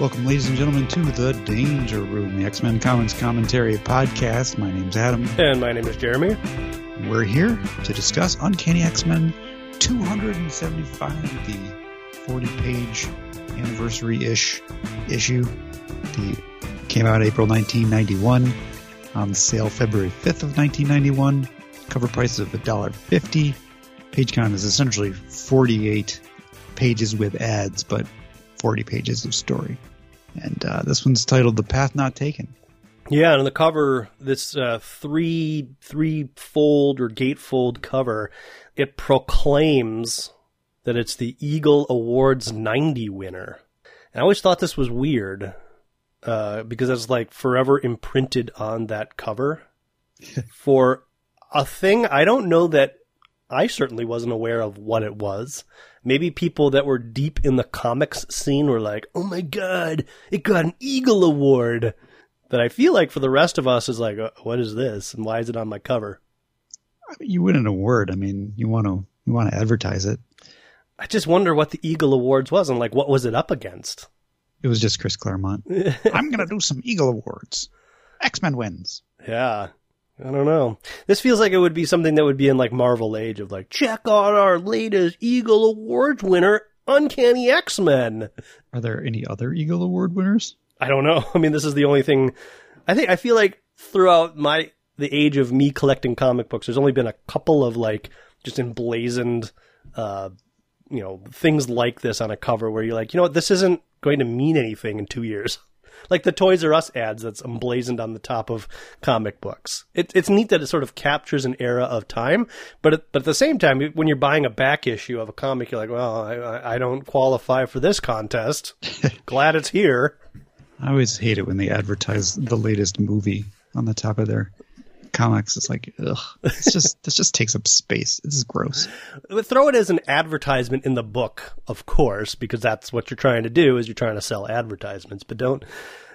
Welcome, ladies and gentlemen, to the Danger Room, the X Men Comics Commentary Podcast. My name's Adam. And my name is Jeremy. We're here to discuss Uncanny X Men 275, the 40 page anniversary ish issue. The came out April 1991, on sale February 5th of 1991. Cover price of $1.50. Page count is essentially 48 pages with ads, but 40 pages of story. And uh, this one's titled "The Path Not Taken." Yeah, and on the cover, this uh, three three fold or gatefold cover, it proclaims that it's the Eagle Awards 90 winner. And I always thought this was weird uh, because it's like forever imprinted on that cover for a thing I don't know that I certainly wasn't aware of what it was. Maybe people that were deep in the comics scene were like, "Oh my god, it got an Eagle Award." That I feel like for the rest of us is like, uh, "What is this? And why is it on my cover?" I mean, you win an award. I mean, you want to you want to advertise it. I just wonder what the Eagle Awards was and like what was it up against. It was just Chris Claremont. I'm gonna do some Eagle Awards. X Men wins. Yeah. I don't know. This feels like it would be something that would be in like Marvel Age of like, check out our latest Eagle Awards winner, Uncanny X Men. Are there any other Eagle Award winners? I don't know. I mean, this is the only thing. I think I feel like throughout my the age of me collecting comic books, there's only been a couple of like just emblazoned, uh, you know, things like this on a cover where you're like, you know what, this isn't going to mean anything in two years like the Toys R Us ads that's emblazoned on the top of comic books. It, it's neat that it sort of captures an era of time, but at, but at the same time, when you're buying a back issue of a comic, you're like, well, I, I don't qualify for this contest. Glad it's here. I always hate it when they advertise the latest movie on the top of their comics. It's like, ugh, it's just this just takes up space. This is gross. But throw it as an advertisement in the book, of course, because that's what you're trying to do is you're trying to sell advertisements. But don't.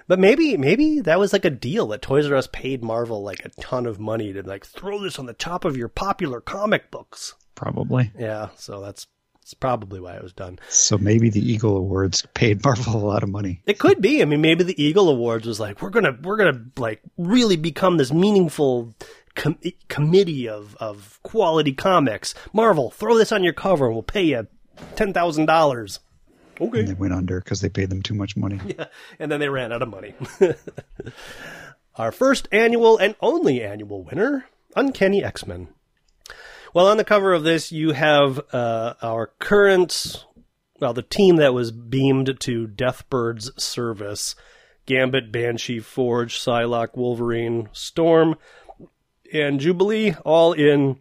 But maybe maybe that was like a deal that Toys R Us paid Marvel like a ton of money to like throw this on the top of your popular comic books. Probably. Yeah. So that's it's probably why it was done. So maybe the Eagle Awards paid Marvel a lot of money. It could be. I mean, maybe the Eagle Awards was like, we're gonna, we're gonna like really become this meaningful com- committee of of quality comics. Marvel, throw this on your cover, and we'll pay you ten thousand dollars. Okay. And they went under because they paid them too much money. Yeah, and then they ran out of money. Our first annual and only annual winner, Uncanny X Men. Well, on the cover of this, you have uh, our current, well, the team that was beamed to Deathbird's service Gambit, Banshee, Forge, Psylocke, Wolverine, Storm, and Jubilee, all in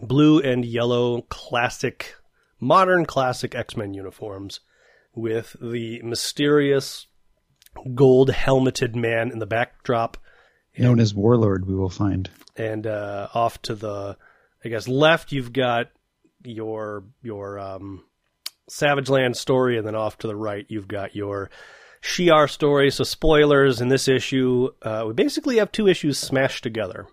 blue and yellow classic, modern classic X Men uniforms with the mysterious gold helmeted man in the backdrop. Known as Warlord, we will find. And uh, off to the I guess left you've got your your um, Savage Land story, and then off to the right you've got your Shi'ar story. So spoilers in this issue, uh, we basically have two issues smashed together.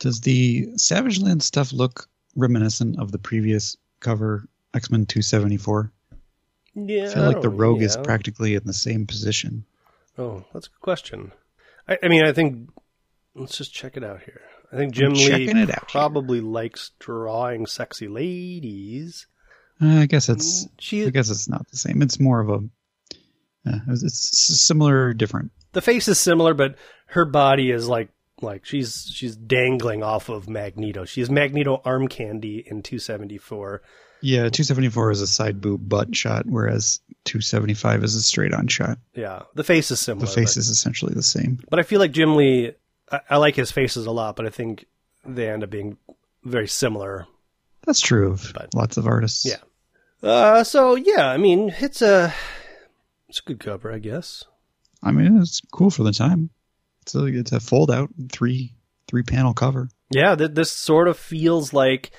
Does the Savage Land stuff look reminiscent of the previous cover X Men two seventy four? Yeah, I feel like the Rogue yeah. is practically in the same position. Oh, that's a good question. I, I mean, I think let's just check it out here. I think Jim Lee probably likes drawing sexy ladies. Uh, I guess it's. Mm, she, I guess it's not the same. It's more of a. Uh, it's similar, different. The face is similar, but her body is like like she's she's dangling off of Magneto. She's Magneto arm candy in 274. Yeah, 274 is a side boob butt shot, whereas 275 is a straight on shot. Yeah, the face is similar. The face is essentially the same. But I feel like Jim Lee I, I like his faces a lot, but I think they end up being very similar. That's true of but, lots of artists. Yeah. Uh, so yeah, I mean, it's a it's a good cover, I guess. I mean, it's cool for the time. It's a it's a fold out three three panel cover. Yeah, th- this sort of feels like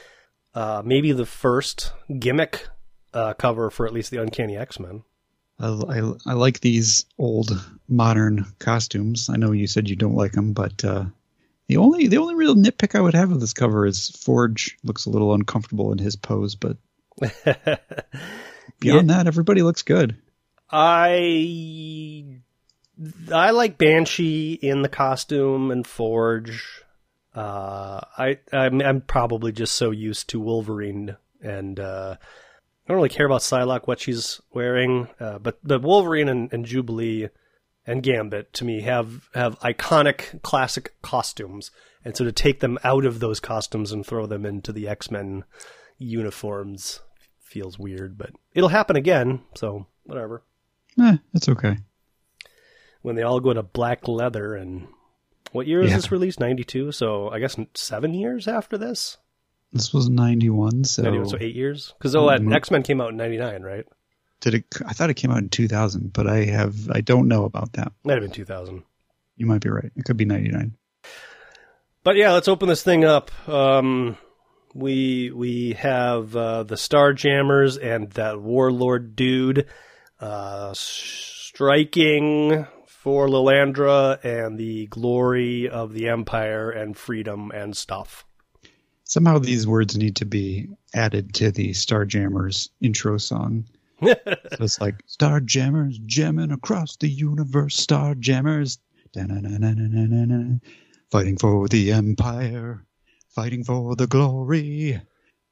uh, maybe the first gimmick uh, cover for at least the Uncanny X Men. I, I, I, like these old modern costumes. I know you said you don't like them, but uh, the only the only real nitpick I would have of this cover is Forge looks a little uncomfortable in his pose, but beyond yeah. that, everybody looks good. I I like Banshee in the costume and Forge. Uh, I I'm, I'm probably just so used to Wolverine, and uh, I don't really care about Psylocke what she's wearing. Uh, but but Wolverine and, and Jubilee and Gambit to me have have iconic classic costumes, and so to take them out of those costumes and throw them into the X Men uniforms feels weird. But it'll happen again, so whatever. Eh, it's okay. When they all go to black leather and what year is Yeah. this released? 92. So I guess seven years after this? This was 91, so 91, so eight years? Because oh, Mhm. X Men came out in 99, right? did it I thought it came out in 2000, but I have I don't know about that. Might have been 2000. You might be right. It could be 99. But yeah, let's open this thing up. Um, we we have uh, the Starjammers and that warlord dude uh, striking for Lilandra and the glory of the Empire and freedom and stuff. Somehow these words need to be added to the Starjammers intro song. So it's like Starjammers jamming across the universe, Starjammers fighting for the empire, fighting for the glory,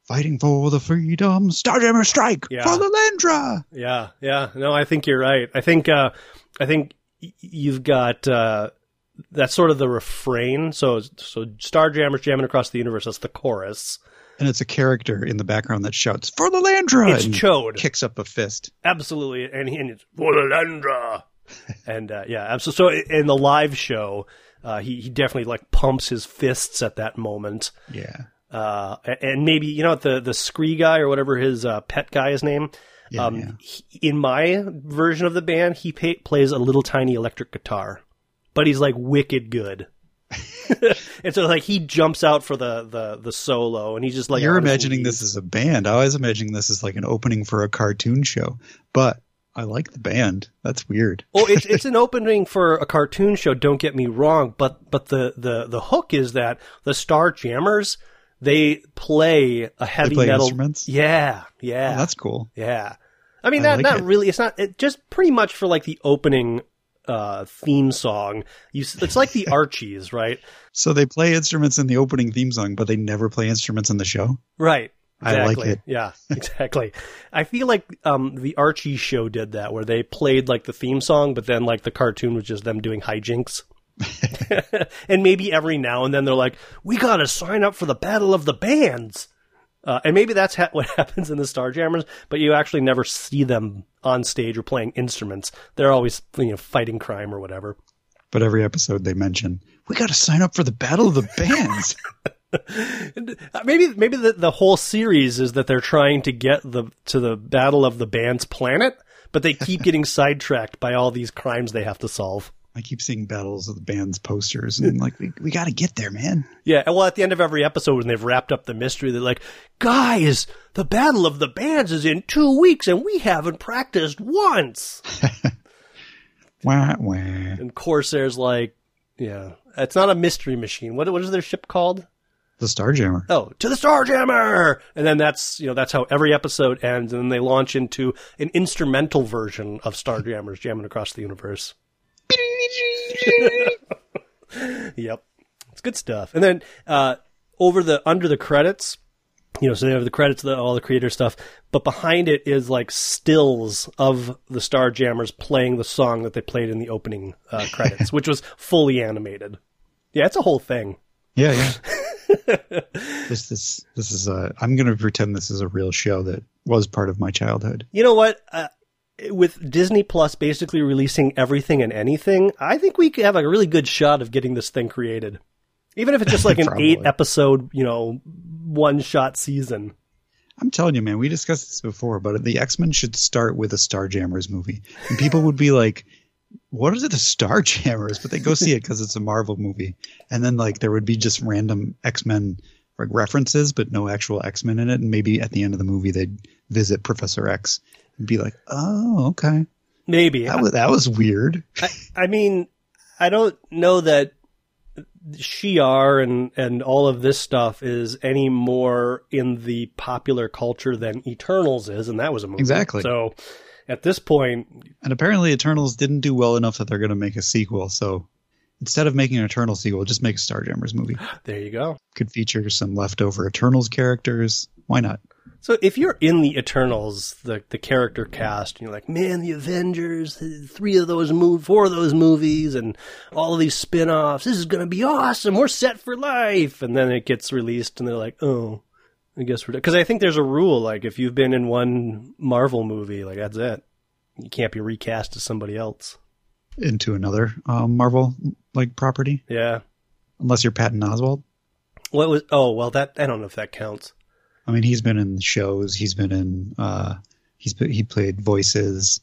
fighting for the freedom. Starjammer strike Yeah. for Lilandra. Yeah, yeah. No, I think you're right. I think uh, I think y- you've got uh, that's sort of the refrain. So so Starjammers jamming across the universe. That's the chorus. And it's a character in the background that shouts for Lilandra It's and Ch'od. kicks up a fist. Absolutely, and, he, and it's Walalendra. and uh, yeah, absolutely. So in the live show, uh, he he definitely like pumps his fists at that moment. Yeah. Uh, and maybe you know the the Scree guy or whatever his uh, pet guy is name. Yeah, um, yeah. he- in my version of the band, he pa plays a little tiny electric guitar, but he's like wicked good. and so like he jumps out for the the the solo, and he's just like You're imagining this as a band. I was imagining this as like an opening for a cartoon show. But I like the band. That's weird. well, it's it's an opening for a cartoon show. Don't get me wrong, but but the the the hook is that the Star Jammers they play a heavy play metal. instruments? Yeah, yeah, Oh, that's cool. yeah. I mean, I not like not it. really. It's not. It just pretty much for like the opening uh theme song. You, it's like the Archies, right? So they play instruments in the opening theme song, but they never play instruments in the show. Right. I like Exactly. it. Yeah, exactly. I feel like um, the Archie show did that, where they played like the theme song, but then like the cartoon was just them doing hijinks. and maybe every now and then they're like, "We got to sign up for the Battle of the Bands," uh, and maybe that's ha- what happens in the Starjammers. But you actually never see them on stage or playing instruments. They're always you know fighting crime or whatever. But every episode they mention, we got to sign up for the Battle of the Bands. Uh, Maybe maybe the, the whole series is that they're trying to get the to the battle of the band's planet, but they keep getting sidetracked by all these crimes they have to solve. I keep seeing Battles of the Bands posters, and like, we, we got to get there, man. Yeah, well, at the end of every episode, when they've wrapped up the mystery, they're like, "Guys, the battle of the bands is in two weeks, and we haven't practiced once." Wah, wah. And Corsair's like, "Yeah, it's not a mystery machine. What what is their ship called?" The Starjammer. oh, to the Starjammer! And then that's, you know, that's how every episode ends. And then they launch into an instrumental version of Starjammers jamming across the universe. Yep. It's good stuff. And then, uh, over the, under the credits, you know, so they have the credits, the, all the creator stuff, but behind it is like stills of the Starjammers playing the song that they played in the opening uh, credits, which was fully animated. Yeah, it's a whole thing. Yeah, yeah. this this this is a. I'm going to pretend this is a real show that was part of my childhood. You know what? Uh, with Disney Plus basically releasing everything and anything, I think we could have a really good shot of getting this thing created. Even if it's just like an eight episode, you know, one shot season. I'm telling you, man. We discussed this before, but the X Men should start with a Starjammers movie, and people would be like, what is it, the Starjammers?" But they go see it because it's a Marvel movie, and then like there would be just random X Men like references, but no actual X Men in it. And maybe at the end of the movie, they'd visit Professor X and be like, "Oh, okay, Maybe. that was that was weird." I, I mean, I don't know that Shi'ar and, and all of this stuff is any more in the popular culture than Eternals is, and that was a movie. Exactly. So, at this point, And apparently, Eternals didn't do well enough that they're going to make a sequel. So instead of making an Eternal sequel, just make a Starjammers movie. there you go. Could feature some leftover Eternals characters. Why not? So if you're in the Eternals, the the character cast, and you're like, man, the Avengers, three of those move, four of those movies, and all of these spin-offs, this is gonna be awesome. We're set for life. And then it gets released, and they're like, oh, I guess we're because I think there's a rule like if you've been in one Marvel movie, like that's it, you can't be recast as somebody else. Into another um, Marvel like property, Yeah. unless you're Patton Oswalt. What was? Oh well, that I don't know if that counts. I mean, he's been in shows. He's been in. Uh, he's he played voices.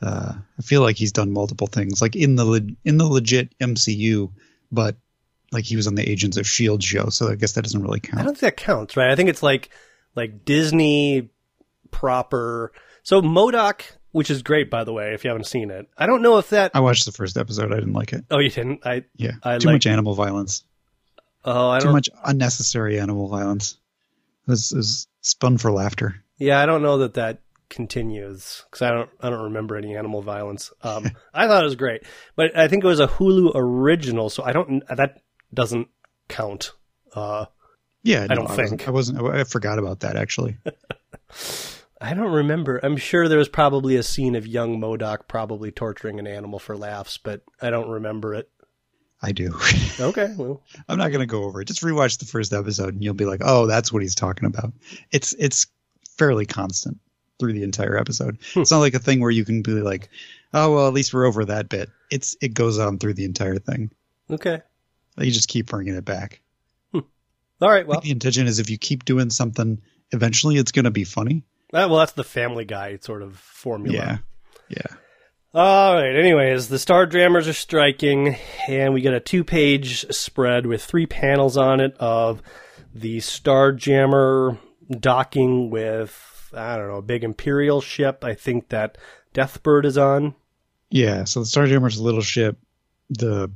Uh, I feel like he's done multiple things, like in the le- in the legit MCU, but like he was on the Agents of Shield show, so I guess that doesn't really count. I don't think that counts, right? I think it's like like Disney proper. So MODOK, which is great by the way, if you haven't seen it. I don't know if that. I watched the first episode. I didn't like it. Oh, you didn't? I Yeah, I too like- much animal violence. oh I don't. too much unnecessary animal violence. Was, was spun for laughter. Yeah, I don't know that that continues because I don't I don't remember any animal violence. Um, I thought it was great, but I think it was a Hulu original, so I don't that doesn't count. Uh, Yeah, I don't wasn't- think. I wasn't. I forgot about that actually. I don't remember. I'm sure there was probably a scene of young MODOK probably torturing an animal for laughs, but I don't remember it. I do. Okay, well, I'm not gonna go over it. Just rewatch the first episode, and you'll be like, "Oh, that's what he's talking about." It's it's fairly constant through the entire episode. It's not like a thing where you can be like, "Oh, well, at least we're over that bit." It's it goes on through the entire thing. okay, You just keep bringing it back. all right. Well, the intention is if you keep doing something, eventually it's gonna be funny. uh, well, that's the Family Guy sort of formula. Yeah, yeah. All right. Anyways, the Star Jammers are striking, and we get a two-page spread with three panels on it of the Star Jammer docking with I don't know a big Imperial ship. I think that Deathbird is on. Yeah, so the Starjammer's a little ship. The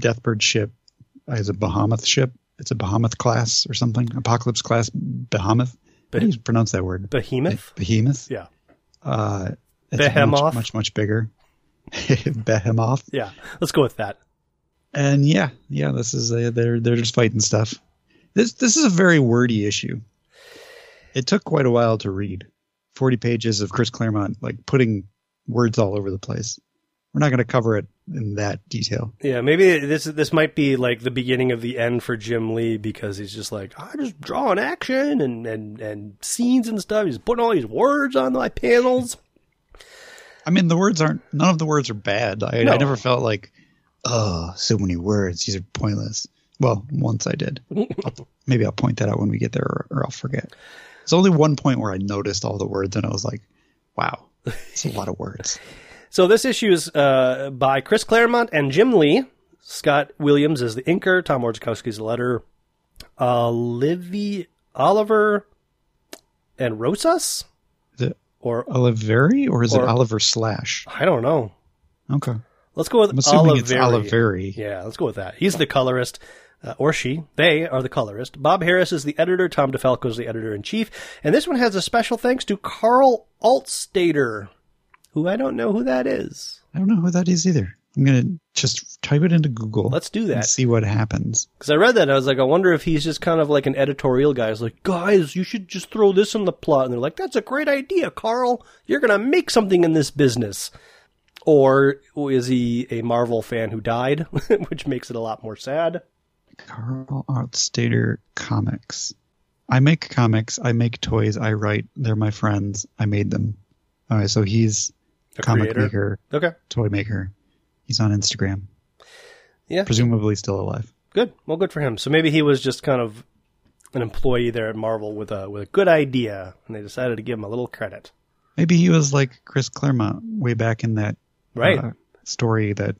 Deathbird ship is a Bahamut ship. It's a Bahamut class or something. Apocalypse class Bahamut. How do you pronounce that word? Behemoth. Behemoth. Yeah. Uh, it's Behemoth? Much, much, much bigger. Behemoth. Yeah. Let's go with that. And yeah, yeah, this is a, they're they're just fighting stuff. This this is a very wordy issue. It took quite a while to read. Forty pages of Chris Claremont like putting words all over the place. We're not going to cover it in that detail. Yeah, maybe this this might be like the beginning of the end for Jim Lee because he's just like I just draw an action and and and scenes and stuff. He's putting all these words on my panels. I mean, the words aren't. None of the words are bad. I, No. I never felt like, oh, so many words. These are pointless. Well, once I did. I'll- maybe I'll point that out when we get there, or, or I'll forget. There's only one point where I noticed all the words, and I was like, wow, it's a lot of words. So this issue is uh, by Chris Claremont and Jim Lee. Scott Williams is the inker. Tom Orzechowski is the letter. Uh, Livy Oliver and Rosas, Is it or Oliveri or is Or- it Oliver Slash? I don't know. Okay, Let's go with I'm assuming it's Oliveri. Oliveri. Yeah, let's go with that. He's the colorist, uh, or she. They are the colorist. Bob Harras is the editor. Tom DeFalco is the editor in chief. And this one has a special thanks to Karl Altstaetter, who I don't know who that is. I don't know who that is either. I'm gonna just type it into Google. Let's do that. see what happens. Because I read that, and I was like, I wonder if he's just kind of like an editorial guy. He's like, guys, you should just throw this in the plot. And they're like, that's a great idea, Carl. You're going to make something in this business. Or is he a Marvel fan who died, which makes it a lot more sad? Karl Altstaetter Comics. I make comics. I make toys. I write. They're my friends. I made them. All right, so he's A comic creator? maker, Okay. toy maker. He's on Instagram. Yeah. Presumably still alive. Good. Well, good for him. So maybe he was just kind of an employee there at Marvel with a with a good idea, and they decided to give him a little credit. Maybe he was like Chris Claremont way back in that Right. uh, story that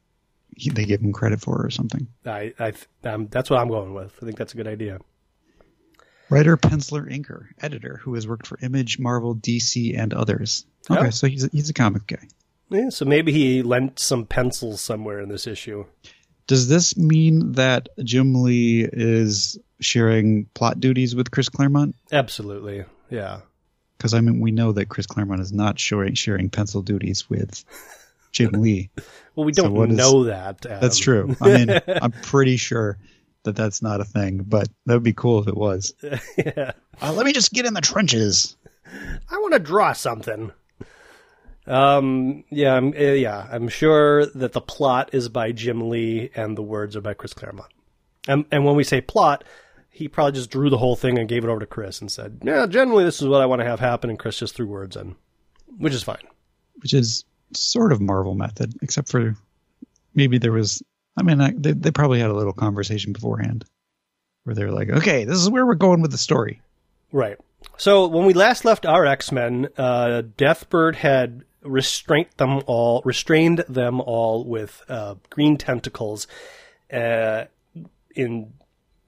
he, they give him credit for or something. I, I, um, that's what I'm going with. I think that's a good idea. Writer, penciler, inker, editor who has worked for Image, Marvel, DC, and others. Okay, Oh. so he's a, he's a comic guy. Yeah, so maybe he lent some pencils somewhere in this issue. Does this mean that Jim Lee is sharing plot duties with Chris Claremont? Absolutely. Yeah. Because I mean, we know that Chris Claremont is not sharing sharing pencil duties with Jim Lee. Well, we don't is- know that. That's true. I mean, I'm pretty sure that that's not a thing, but that would be cool if it was. yeah. Uh, let me just get in the trenches. I want to draw something. Um. Yeah. I'm, uh, yeah. I'm sure that the plot is by Jim Lee and the words are by Chris Claremont. And and when we say plot, he probably just drew the whole thing and gave it over to Chris and said, "Yeah, generally this is what I want to have happen," and Chris just threw words in, which is fine. which is sort of Marvel method, except for maybe there was. I mean, I, they they probably had a little conversation beforehand where they were like, "Okay, this is where we're going with the story." Right. So when we last left our X Men, uh, Deathbird had restrained them all, restrained them all with uh, green tentacles. Uh, in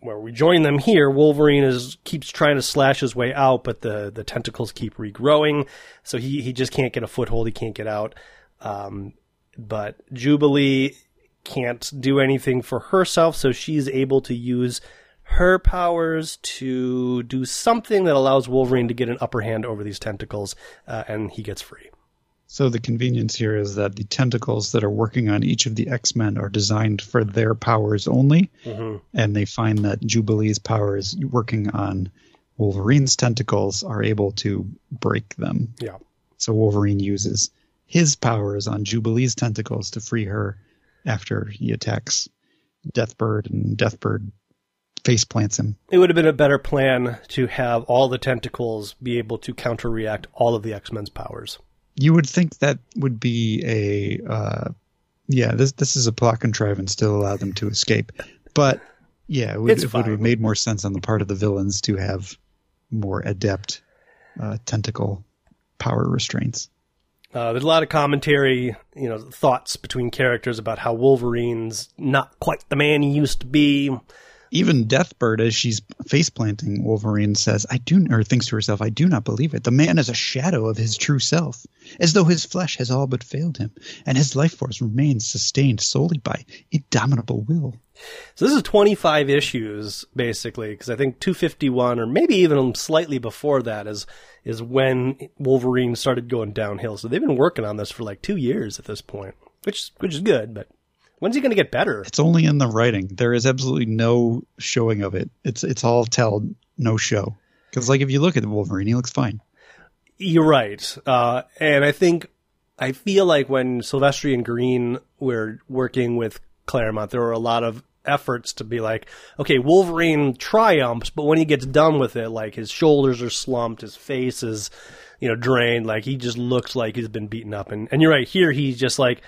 where we join them here, Wolverine is keeps trying to slash his way out, but the the tentacles keep regrowing, so he he just can't get a foothold. He can't get out. Um, but Jubilee can't do anything for herself, so she's able to use her powers to do something that allows Wolverine to get an upper hand over these tentacles, uh, and he gets free. So the convenience here is that the tentacles that are working on each of the X Men are designed for their powers only, mm-hmm. and they find that Jubilee's powers working on Wolverine's tentacles are able to break them. Yeah. So Wolverine uses his powers on Jubilee's tentacles to free her after he attacks Deathbird, and Deathbird face plants him. It would have been a better plan to have all the tentacles be able to counter react all of the X Men's powers. You would think that would be a uh, yeah. This this is a plot contrivance to allow them to escape, but yeah, it would, it would have made more sense on the part of the villains to have more adept uh, tentacle power restraints. Uh, there's a lot of commentary, you know, thoughts between characters about how Wolverine's not quite the man he used to be. Even Deathbird, as she's face planting, Wolverine says, "I do," or thinks to herself, "I do not believe it. The man is a shadow of his true self, as though his flesh has all but failed him, and his life force remains sustained solely by indomitable will." So this is 25 issues basically, because I think 251 or maybe even slightly before that is is when Wolverine started going downhill. So they've been working on this for like two years at this point, which which is good. But when's he going to get better? It's only in the writing. There is absolutely no showing of it. It's it's all tell, no show. Because like if you look at the Wolverine, he looks fine. You're right, uh, and I think I feel like when Silvestri and Green were working with Claremont, there were a lot of efforts to be like, okay, Wolverine triumphs, but when he gets done with it, like his shoulders are slumped, his face is, you know, drained, like he just looks like he's been beaten up. And and you're right, here he's just like,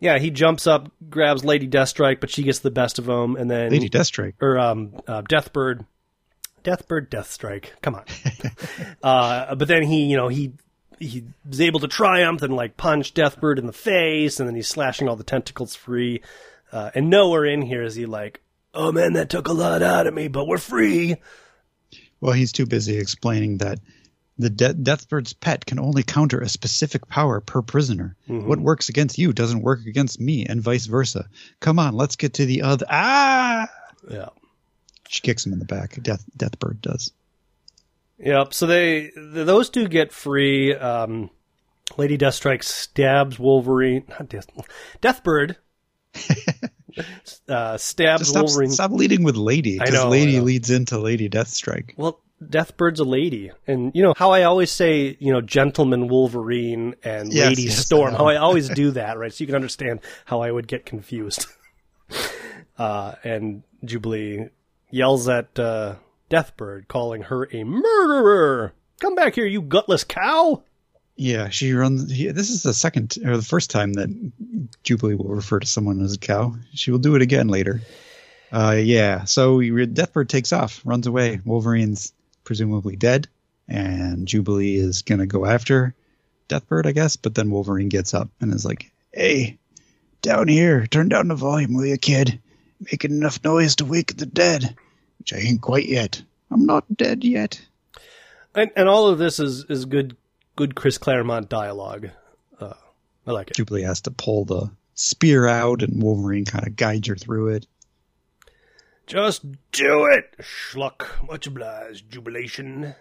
yeah, he jumps up, grabs Lady Deathstrike, but she gets the best of him, and then Lady Deathstrike. or um, uh, Deathbird, Deathbird, Deathstrike. Come on. uh, but then he, you know, he he was able to triumph and like punch Deathbird in the face, and then he's slashing all the tentacles free. Uh, and nowhere in here is he like, "Oh man, that took a lot out of me, but we're free." Well, he's too busy explaining that the de- Deathbird's pet can only counter a specific power per prisoner. What works against you doesn't work against me, and vice versa. Come on, let's get to the other. Ah! Yeah. She kicks him in the back. Death Deathbird does. Yep. So they th- those two get free. Um, Lady Deathstrike stabs Wolverine. Not Death, Deathbird. uh, stabs stop, Wolverine. stop leading with Lady, because Lady leads into Lady Deathstrike. Well, Deathbird's a lady, and you know how I always say, you know, gentleman Wolverine and Yes, Lady yes, Storm. know. how I always do that, right? So you can understand how I would get confused. uh, and Jubilee yells at uh, Deathbird, calling her a murderer. Come back here, you gutless cow! Yeah, she runs. He, this is the second or the first time that Jubilee will refer to someone as a cow. She will do it again later. Uh, yeah, so Deathbird takes off, runs away. Wolverine's presumably dead, and Jubilee is gonna go after Deathbird, I guess. But then Wolverine gets up and is like, "Hey, down here, turn down the volume, will you, kid? Making enough noise to wake the dead, which I ain't quite yet. I'm not dead yet." And and all of this is is good good Chris Claremont dialogue. Uh, I like it. Jubilee has to pull the spear out, and Wolverine kind of guides her through it. Just do it, schluck. Much obliged, jubilation.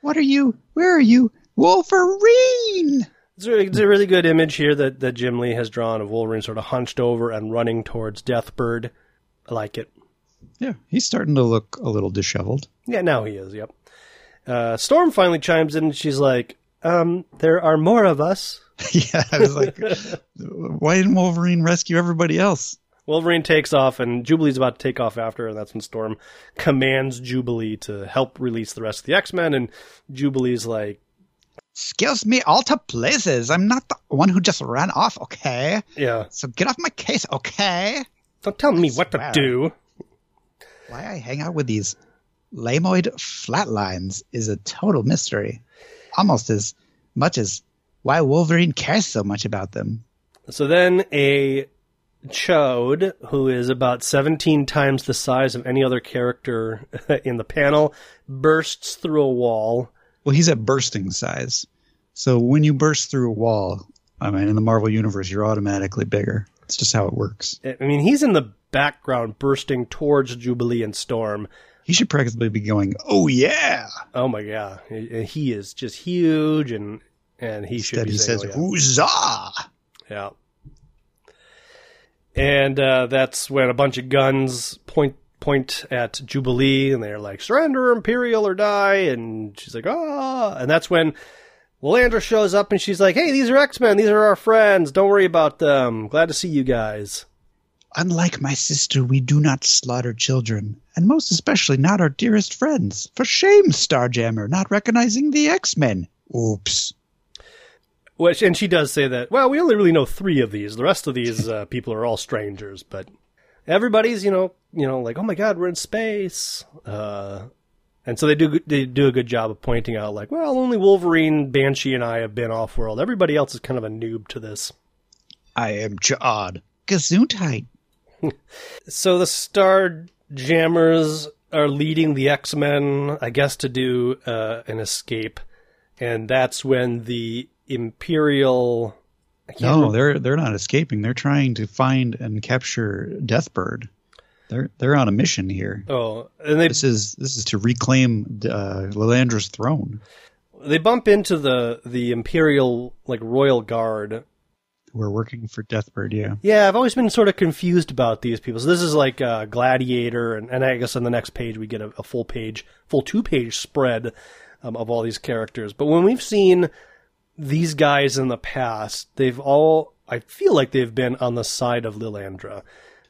What are you? Where are you? Wolverine! It's a, it's a really good image here that, that Jim Lee has drawn of Wolverine sort of hunched over and running towards Deathbird. I like it. Yeah, he's starting to look a little disheveled. Yeah, now he is, yep. Uh, Storm finally chimes in and she's like, um, there are more of us. yeah, I was like, why didn't Wolverine rescue everybody else? Wolverine takes off, and Jubilee's about to take off after, and that's when Storm commands Jubilee to help release the rest of the X Men. And Jubilee's like, Excuse me, all to places. I'm not the one who just ran off, okay? "Yeah, So get off my case, okay? don't tell me what to do." Why I hang out with these lamoid flatlines is a total mystery. Almost as much as why Wolverine cares so much about them. So then a Ch'od, who is about 17 times the size of any other character in the panel, bursts through a wall. Well, he's at bursting size. So when you burst through a wall, I mean, in the Marvel Universe, you're automatically bigger. It's just how it works. I mean, he's in the background bursting towards Jubilee and Storm. He should practically be going, oh yeah! Oh my god. He is just huge and and he should be he saying, says, "Oh, yeah." huzzah! Yeah. And uh, that's when a bunch of guns point point at Jubilee, and they're like, "Surrender, Imperial, or die!" And she's like, "Ah!" And that's when Lilandra shows up, and she's like, "Hey, these are X Men. These are our friends. Don't worry about them. Glad to see you guys." Unlike my sister, we do not slaughter children, and most especially not our dearest friends. For shame, Starjammer, not recognizing the X-Men. Oops. Which, and she does say that. Well, we only really know three of these. The rest of these uh, people are all strangers, but everybody's, you know, you know, like, oh my god, we're in space. Uh, and so they do they do a good job of pointing out, like, well, only Wolverine, Banshee, and I have been off world. Everybody else is kind of a noob to this. I am Ch'od. Gesundheit. So the Star Jammers are leading the X Men, I guess, to do uh, an escape, and that's when the Imperial. No, remember- they're they're not escaping. They're trying to find and capture Deathbird. They're they're on a mission here. Oh, and they This is this is to reclaim uh, Lilandra's throne. they bump into the the imperial like royal guard We're working for Deathbird. Yeah. yeah i've always been sort of confused about these people so this is like uh, gladiator and, and i guess on the next page we get a, a full page full two page spread um, of all these characters but when we've seen these guys in the past they've all i feel like they've been on the side of lilandra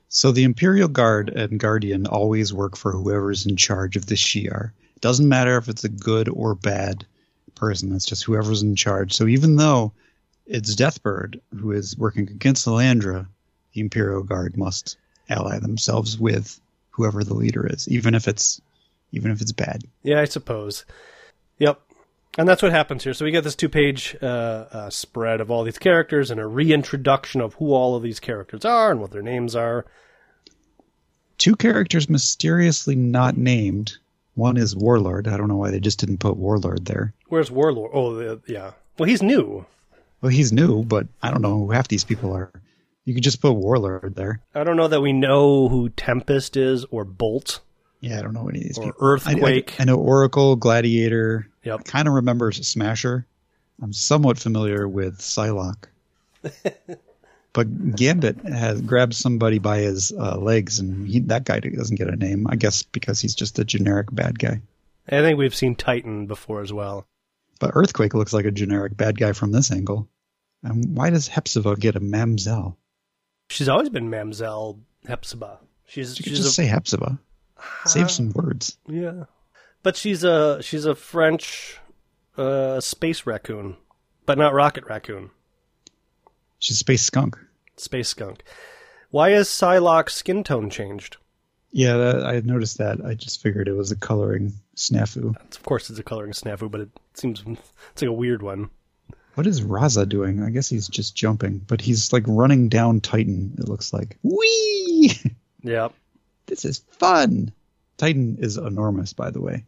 So the Imperial Guard and Guardian always work for whoever's in charge of the Shi'ar. Doesn't matter if it's a good or bad person. It's just whoever's in charge. So even though it's Deathbird who is working against Lilandra, the Imperial Guard must ally themselves with whoever the leader is, even if it's even if it's bad. yeah i suppose yep and that's what happens here. So we get this two-page uh, uh, spread of all these characters and a reintroduction of who all of these characters are and what their names are. Two characters mysteriously not named. One is Warlord. I don't know why they just didn't put Warlord there. Where's Warlord? Oh, yeah. Well, he's new. Well, he's new, but I don't know who half these people are. You could just put Warlord there. I don't know that we know who Tempest is or Bolt. Yeah, I don't know any of these Or people. I- I- Earthquake. I, know Oracle, Gladiator. Yep. I kind of remembers Smasher. I'm somewhat familiar with Psylocke. but Gambit has grabbed somebody by his uh, legs, and he, that guy doesn't get a name. I guess because he's just a generic bad guy. I think we've seen Titan before as well. But Earthquake looks like a generic bad guy from this angle. And why does Hepzibah get a Mamzelle? She's always been Mamzelle Hepzibah. She's You could she's just a, say Hepzibah. Save some words. yeah, but she's a she's a French uh, space raccoon, but not rocket raccoon. She's a space skunk. Space skunk. Why is Psylocke's skin tone changed? Yeah, that, I noticed that. I just figured it was a coloring snafu. Of course, it's a coloring snafu, but it seems it's like a weird one. What is Raza doing? I guess he's just jumping, but he's like running down Titan. It looks like. Whee! Yeah, this is fun. Titan is enormous, by the way.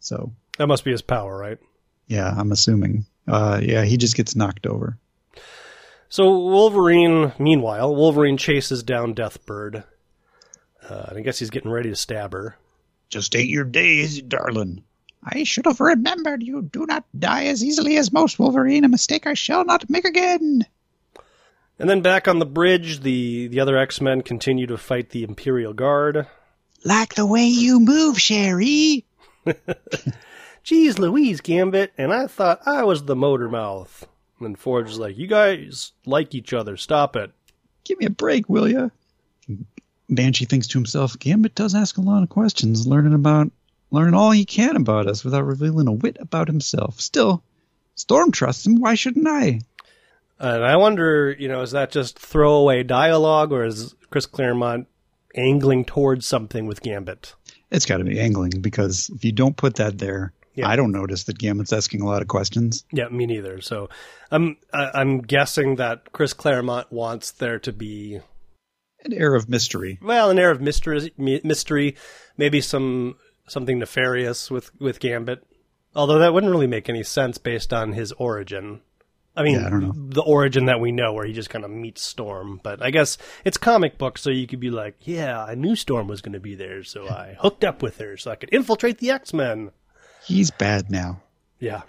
So that must be his power, right? yeah, I'm assuming. Uh, yeah, he just gets knocked over. So Wolverine, meanwhile, Wolverine chases down Deathbird. Uh, and I guess he's getting ready to stab her. Just ate your days, darling. I should have remembered you do not die as easily as most, Wolverine, a mistake I shall not make again. And then back on the bridge, the, the other X Men continue to fight the Imperial Guard. Like the way you move, Sherry. Geez Louise, Gambit, and I thought I was the motor mouth. And Forge is like, You guys like each other, stop it. Give me a break, will ya? Banshee thinks to himself, Gambit does ask a lot of questions, learning about learning all he can about us without revealing a whit about himself. Still, Storm trusts him, why shouldn't I? And I wonder, you know, is that just throwaway dialogue or is Chris Claremont angling towards something with Gambit? It's got to be angling because if you don't put that there, Yeah. I don't notice that Gambit's asking a lot of questions. Yeah, me neither. So I'm I- I'm guessing that Chris Claremont wants there to be An air of mystery. well an air of mystery, mystery, maybe some something nefarious with with Gambit. Although that wouldn't really make any sense based on his origin. I mean, Yeah, I don't know. the origin that we know, where he just kind of meets Storm. But I guess it's comic book, so you could be like, "Yeah, I knew Storm was going to be there, so I hooked up with her, so I could infiltrate the X Men." He's bad now. Yeah,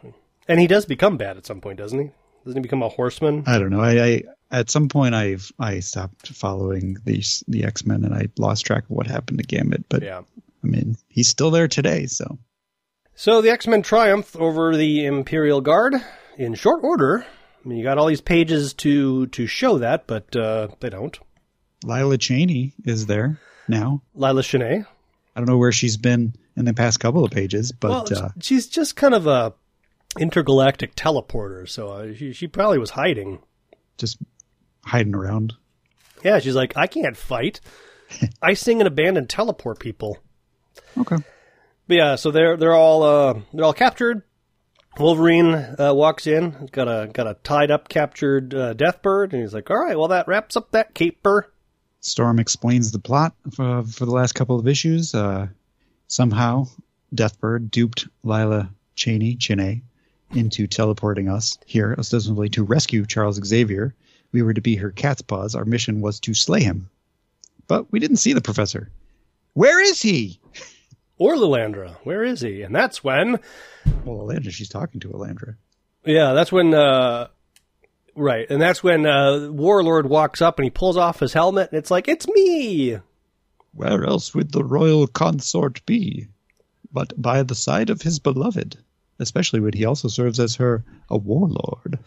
and he does become bad at some point, doesn't he? Doesn't he become a horseman? I don't know. I, I at some point I've I stopped following these the X Men and I lost track of what happened to Gambit. But Yeah. I mean, he's still there today. So So the X Men triumph over the Imperial Guard in short order. I mean, you got all these pages to to show that, but uh, they don't. Lila Cheney is there now. Lila Cheney. I don't know where she's been in the past couple of pages, but well, uh, she's just kind of a intergalactic teleporter, so uh, she, she probably was hiding. just hiding around. Yeah, she's like, I can't fight. I sing in a band and teleport people. Okay. But yeah, so they're they're all uh, they're all captured. Wolverine uh, walks in, got a got a tied up, captured uh, Deathbird, and he's like, "All right, well that wraps up that caper." Storm explains the plot for, for the last couple of issues. Uh, somehow, Deathbird duped Lila Cheney, Cheney, into teleporting us here, ostensibly to rescue Charles Xavier. We were to be her cat's paws. Our mission was to slay him. But we didn't see the professor. Where is he? Or Lilandra, where is he? And that's when, Well, Alandra, she's talking to Alandra. yeah, that's when, uh, right, and that's when uh, Warlord walks up and he pulls off his helmet, and it's like, "It's me." Where else would the royal consort be? But by the side of his beloved, especially when he also serves as her a warlord.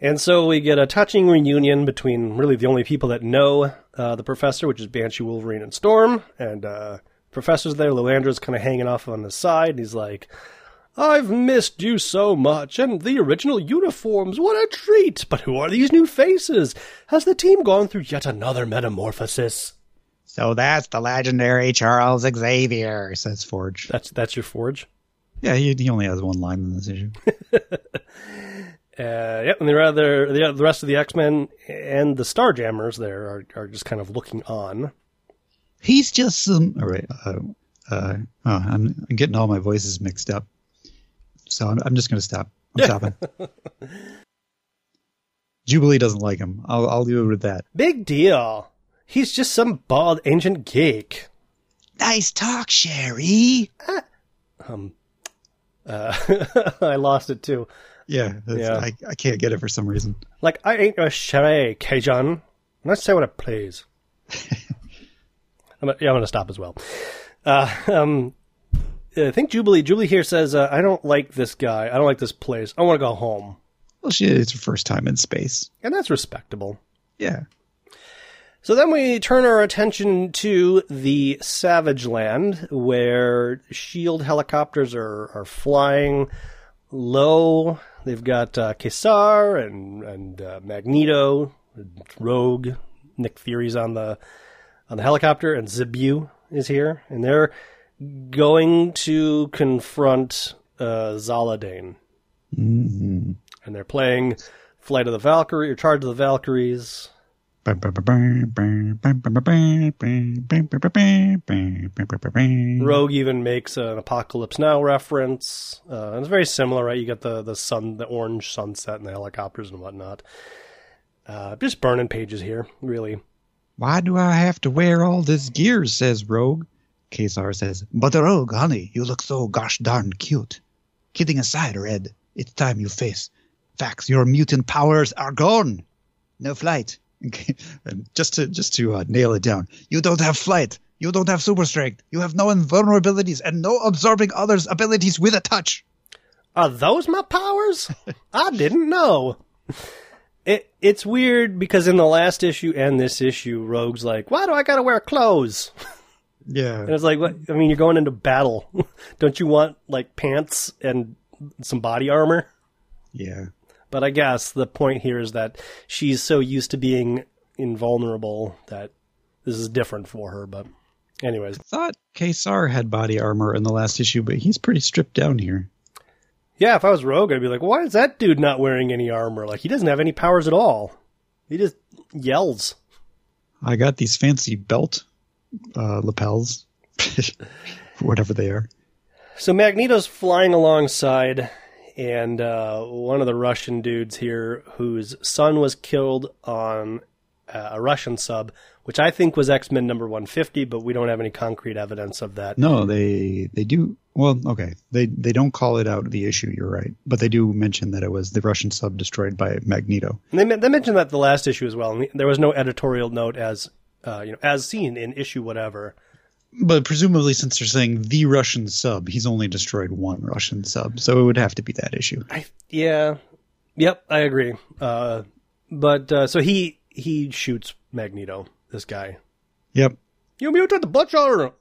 And so we get a touching reunion between really the only people that know uh, the professor, which is Banshee, Wolverine, and Storm. And uh, professor's there. Lilandra's kind of hanging off on the side. And he's like, I've missed you so much, and the original uniforms, what a treat! But who are these new faces? Has the team gone through yet another metamorphosis? So that's the legendary Charles Xavier, says Forge. That's that's your forge. Yeah, he, he only has one line in this issue. Uh, yep, and the other the, the rest of the X Men and the Starjammers there are, are just kind of looking on. He's just some. All right. Uh, uh, oh, I'm, I'm getting all my voices mixed up. So I'm, I'm just going to stop. I'm stopping. Jubilee doesn't like him. I'll, I'll leave it with that. Big deal. He's just some bald ancient geek. Nice talk, Sherry. Um, uh, I lost it too. Yeah, that's, Yeah. I, I can't get it for some reason. Like I ain't a charade, Cajun. Let's say what it please. I'm, gonna- yeah, I'm gonna stop as well. Uh, um, I think Jubilee. Jubilee here says, uh, "I don't like this guy. I don't like this place. I want to go home," Well, she it's her first time in space. and that's respectable. Yeah. So then we turn our attention to the Savage Land, where shield helicopters are, are flying low. They've got uh, Ka-Zar and and uh, Magneto, Rogue, Nick Fury's on the on the helicopter, and Zabu is here, and they're going to confront uh, Zaladane, Mm-hmm. and they're playing Flight of the Valkyrie or Charge of the Valkyries. Rogue even makes an Apocalypse Now reference. Uh, and it's very similar, right? You get the, the sun, the orange sunset and the helicopters and whatnot. Uh, just burning pages here, really. Why do I have to wear all this gear? says Rogue. Ka-Zar says, But Rogue, honey, you look so gosh darn cute. Kidding aside, Red, it's time you face facts. Your mutant powers are gone. No flight. Okay. And just to just to uh, nail it down, you don't have flight. You don't have super strength. You have no invulnerabilities and no absorbing others' abilities with a touch. Are those my powers? I didn't know. It it's weird because in the last issue and this issue, Rogue's like, "Why do I gotta wear clothes?" Yeah. And it's like, what? I mean, you're going into battle. Don't you want like pants and some body armor? Yeah. But I guess the point here is that she's so used to being invulnerable that this is different for her. But, anyways, Thought Ka-Zar had body armor in the last issue, but he's pretty stripped down here. yeah, if I was Rogue, I'd be like, why is that dude not wearing any armor? Like, he doesn't have any powers at all. He just yells. I got these fancy belt uh, lapels, whatever they are. So Magneto's flying alongside, and uh, one of the Russian dudes here, whose son was killed on uh, a Russian sub, which I think was X Men number 150, but we don't have any concrete evidence of that. No, they they do. Well, okay, they they don't call it out the issue. You're right, but they do mention that it was the Russian sub destroyed by Magneto. And they, they mentioned that the last issue as well, and there was no editorial note as uh, you know as seen in issue whatever. But presumably, since they're saying the Russian sub, he's only destroyed one Russian sub, so it would have to be that issue. I yeah, yep, I agree. Uh, but uh, so he he shoots Magneto, this guy. Yep. You muted the butcher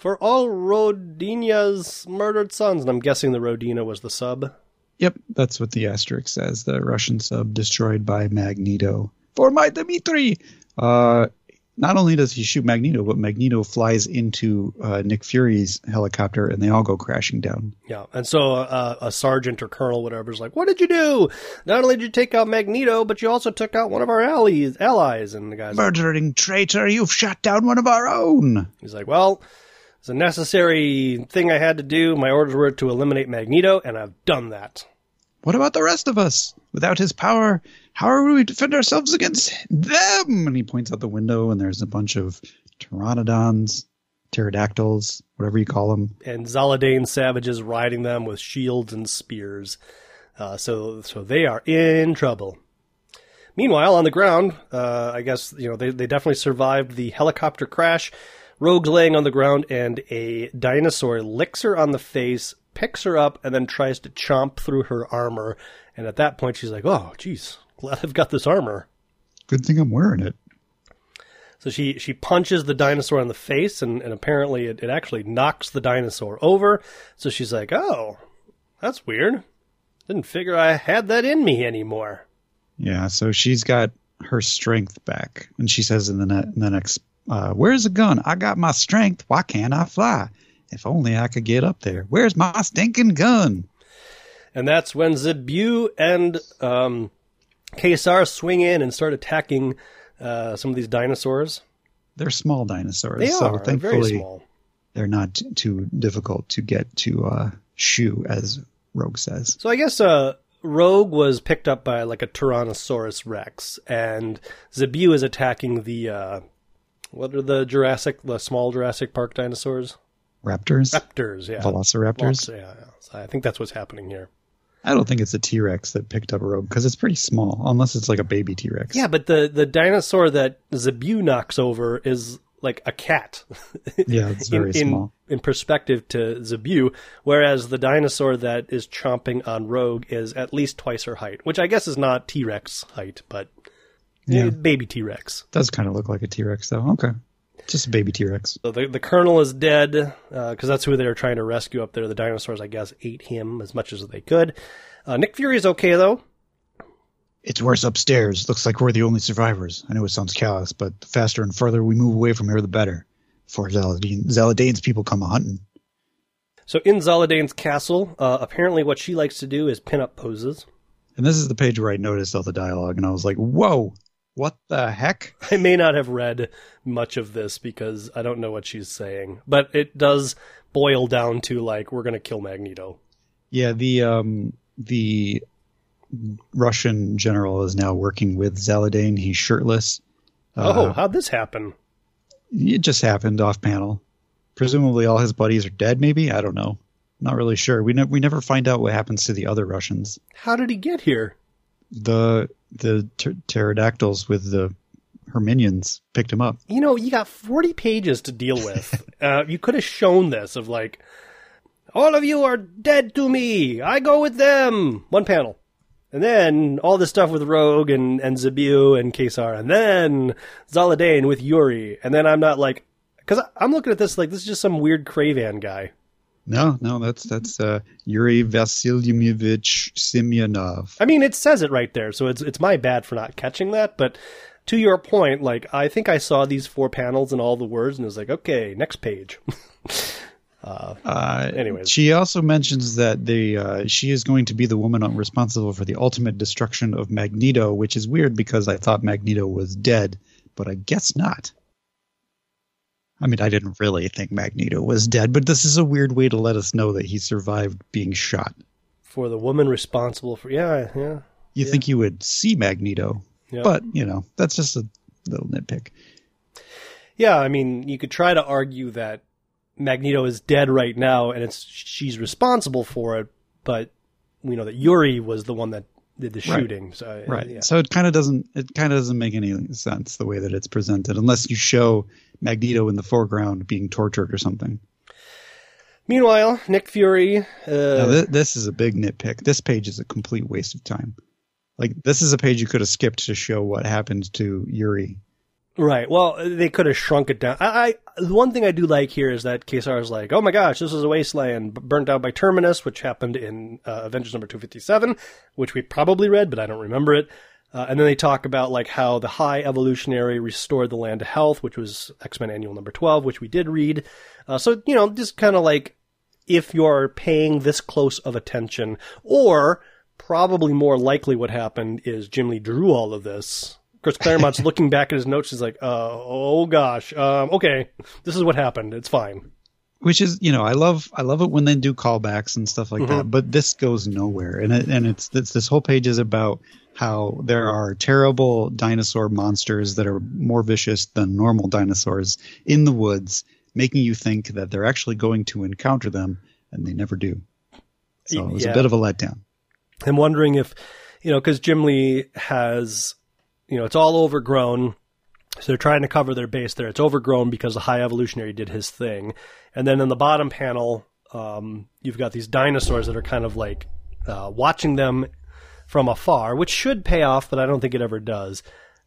for all Rodina's murdered sons. And I'm guessing the Rodina was the sub. Yep, that's what the asterisk says. The Russian sub destroyed by Magneto. For my Dmitri! Uh, not only does he shoot Magneto, but Magneto flies into uh, Nick Fury's helicopter and they all go crashing down. Yeah. And so uh, a sergeant or colonel, whatever, is like, What did you do? Not only did you take out Magneto, but you also took out one of our allies. allies. And the guy's like, Murdering traitor, you've shot down one of our own! he's like, Well, it's a necessary thing I had to do. My orders were to eliminate Magneto, and I've done that. What about the rest of us? Without his power, how are we to defend ourselves against them? And he points out the window, and there's a bunch of pteranodons, pterodactyls, whatever you call them. and Zaladane savages riding them with shields and spears. Uh, so, so they are in trouble. Meanwhile, on the ground, uh, I guess you know they they definitely survived the helicopter crash. Rogue's laying on the ground, and a dinosaur licks her on the face, picks her up, and then tries to chomp through her armor. And at that point, she's like, "Oh, geez, glad I've got this armor." Good thing I'm wearing it. So she she punches the dinosaur in the face, and, and apparently it, it actually knocks the dinosaur over. So she's like, "Oh, that's weird. Didn't figure I had that in me anymore." Yeah, so she's got her strength back, and she says in the, ne- in the next, uh, "Where's the gun? I got my strength. Why can't I fly? If only I could get up there. Where's my stinking gun?" And that's when Zabu and um, Ka-Zar swing in and start attacking uh, some of these dinosaurs. They're small dinosaurs, They so are they're very thankfully small. they're not too difficult to get to uh, shoe, as Rogue says. So I guess uh, Rogue was picked up by like a Tyrannosaurus Rex, and Zabu is attacking the uh, what are the Jurassic, the small Jurassic Park dinosaurs? Raptors, Raptors, yeah. Velociraptors. Yeah, yeah. So I think that's what's happening here. I don't think it's a T Rex that picked up Rogue because it's pretty small, unless it's like a baby T Rex. Yeah, but the the dinosaur that Zabu knocks over is like a cat. Yeah, it's very in, small. In, in perspective to Zabu, whereas the dinosaur that is chomping on Rogue is at least twice her height, which I guess is not T Rex height, but Yeah. baby T Rex. does kind of look like a T Rex though. Okay, just a baby T Rex. So the, the colonel is dead because that's who they were trying to rescue up there. The dinosaurs, I guess, ate him as much as they could. Uh, Nick Fury is okay though. It's worse upstairs. Looks like we're the only survivors. I know it sounds callous, but the faster and further we move away from here, the better. Before Zaladine, Zaladane's people come a hunting. So in Zaladane's castle, uh, apparently what she likes to do is pin up poses. And this is the page where I noticed all the dialogue, and I was like, "Whoa, what the heck?" I may not have read much of this because I don't know what she's saying, but it does boil down to like we're gonna kill Magneto. Yeah, the um the Russian general is now working with Zaladane. He's shirtless. oh, Uh, how'd this happen? it just happened off panel. presumably all his buddies are dead. Maybe I don't know. Not really sure. We ne- we never find out what happens to the other Russians. How did he get here? The the ter- pterodactyls with the her minions picked him up. You know, you got 40 pages to deal with. uh, you could have shown this of like, all of you are dead to me. I go with them. One panel. And then all this stuff with Rogue and, and Zabu and Ka-Zar. And then Zaladane with Yuri. And then I'm not like, cause I'm looking at this like this is just some weird Kraven guy. No, no, that's that's uh, Yuri Vasilyevich Semyonov. I mean, it says it right there. So it's, it's my bad for not catching that. But to your point, like, I think I saw these four panels and all the words and it was like, okay, next page. Uh, Anyways. she also mentions that the uh, she is going to be the woman responsible for the ultimate destruction of Magneto, which is weird because I thought Magneto was dead, but I guess not. I mean, I didn't really think Magneto was dead, but this is a weird way to let us know that he survived being shot. for the woman responsible for, yeah, yeah. You think you would see Magneto, Yeah. but you know that's just a little nitpick. Yeah, I mean, you could try to argue that Magneto is dead right now, and it's she's responsible for it, but we know that Yuri was the one that did the Right. shooting. So uh, Right. yeah. So it kind of doesn't it kind of doesn't make any sense the way that it's presented unless you show Magneto in the foreground being tortured or something. Meanwhile, Nick Fury. Uh, th- this is a big nitpick. This page is a complete waste of time. Like this is a page you could have skipped to show what happened to Yuri. Right. Well, they could have shrunk it down. I, I the one thing I do like here is that Ka-Zar is like, "Oh my gosh, this is a wasteland burnt out by Terminus," which happened in uh, Avengers number two fifty seven, which we probably read, but I don't remember it. Uh, and then they talk about like how the High Evolutionary restored the land to health, which was X Men Annual number twelve, which we did read. Uh, so you know, just kind of like if you're paying this close of attention, or probably more likely what happened is Jim Lee drew all of this. Chris Claremont's looking back at his notes. He's like, uh, "Oh gosh, um, okay, this is what happened. It's fine." Which is, you know, I love I love it when they do callbacks and stuff like Mm-hmm. that. But this goes nowhere, and it, and it's, it's this whole page is about how there are terrible dinosaur monsters that are more vicious than normal dinosaurs in the woods, making you think that they're actually going to encounter them, and they never do. So it was Yeah. a bit of a letdown. I'm wondering if, you know, because Jim Lee has, you know, it's all overgrown. So they're trying to cover their base there. It's overgrown because the High Evolutionary did his thing. And then in the bottom panel, um, you've got these dinosaurs that are kind of like uh, watching them from afar, which should pay off, but I don't think it ever does.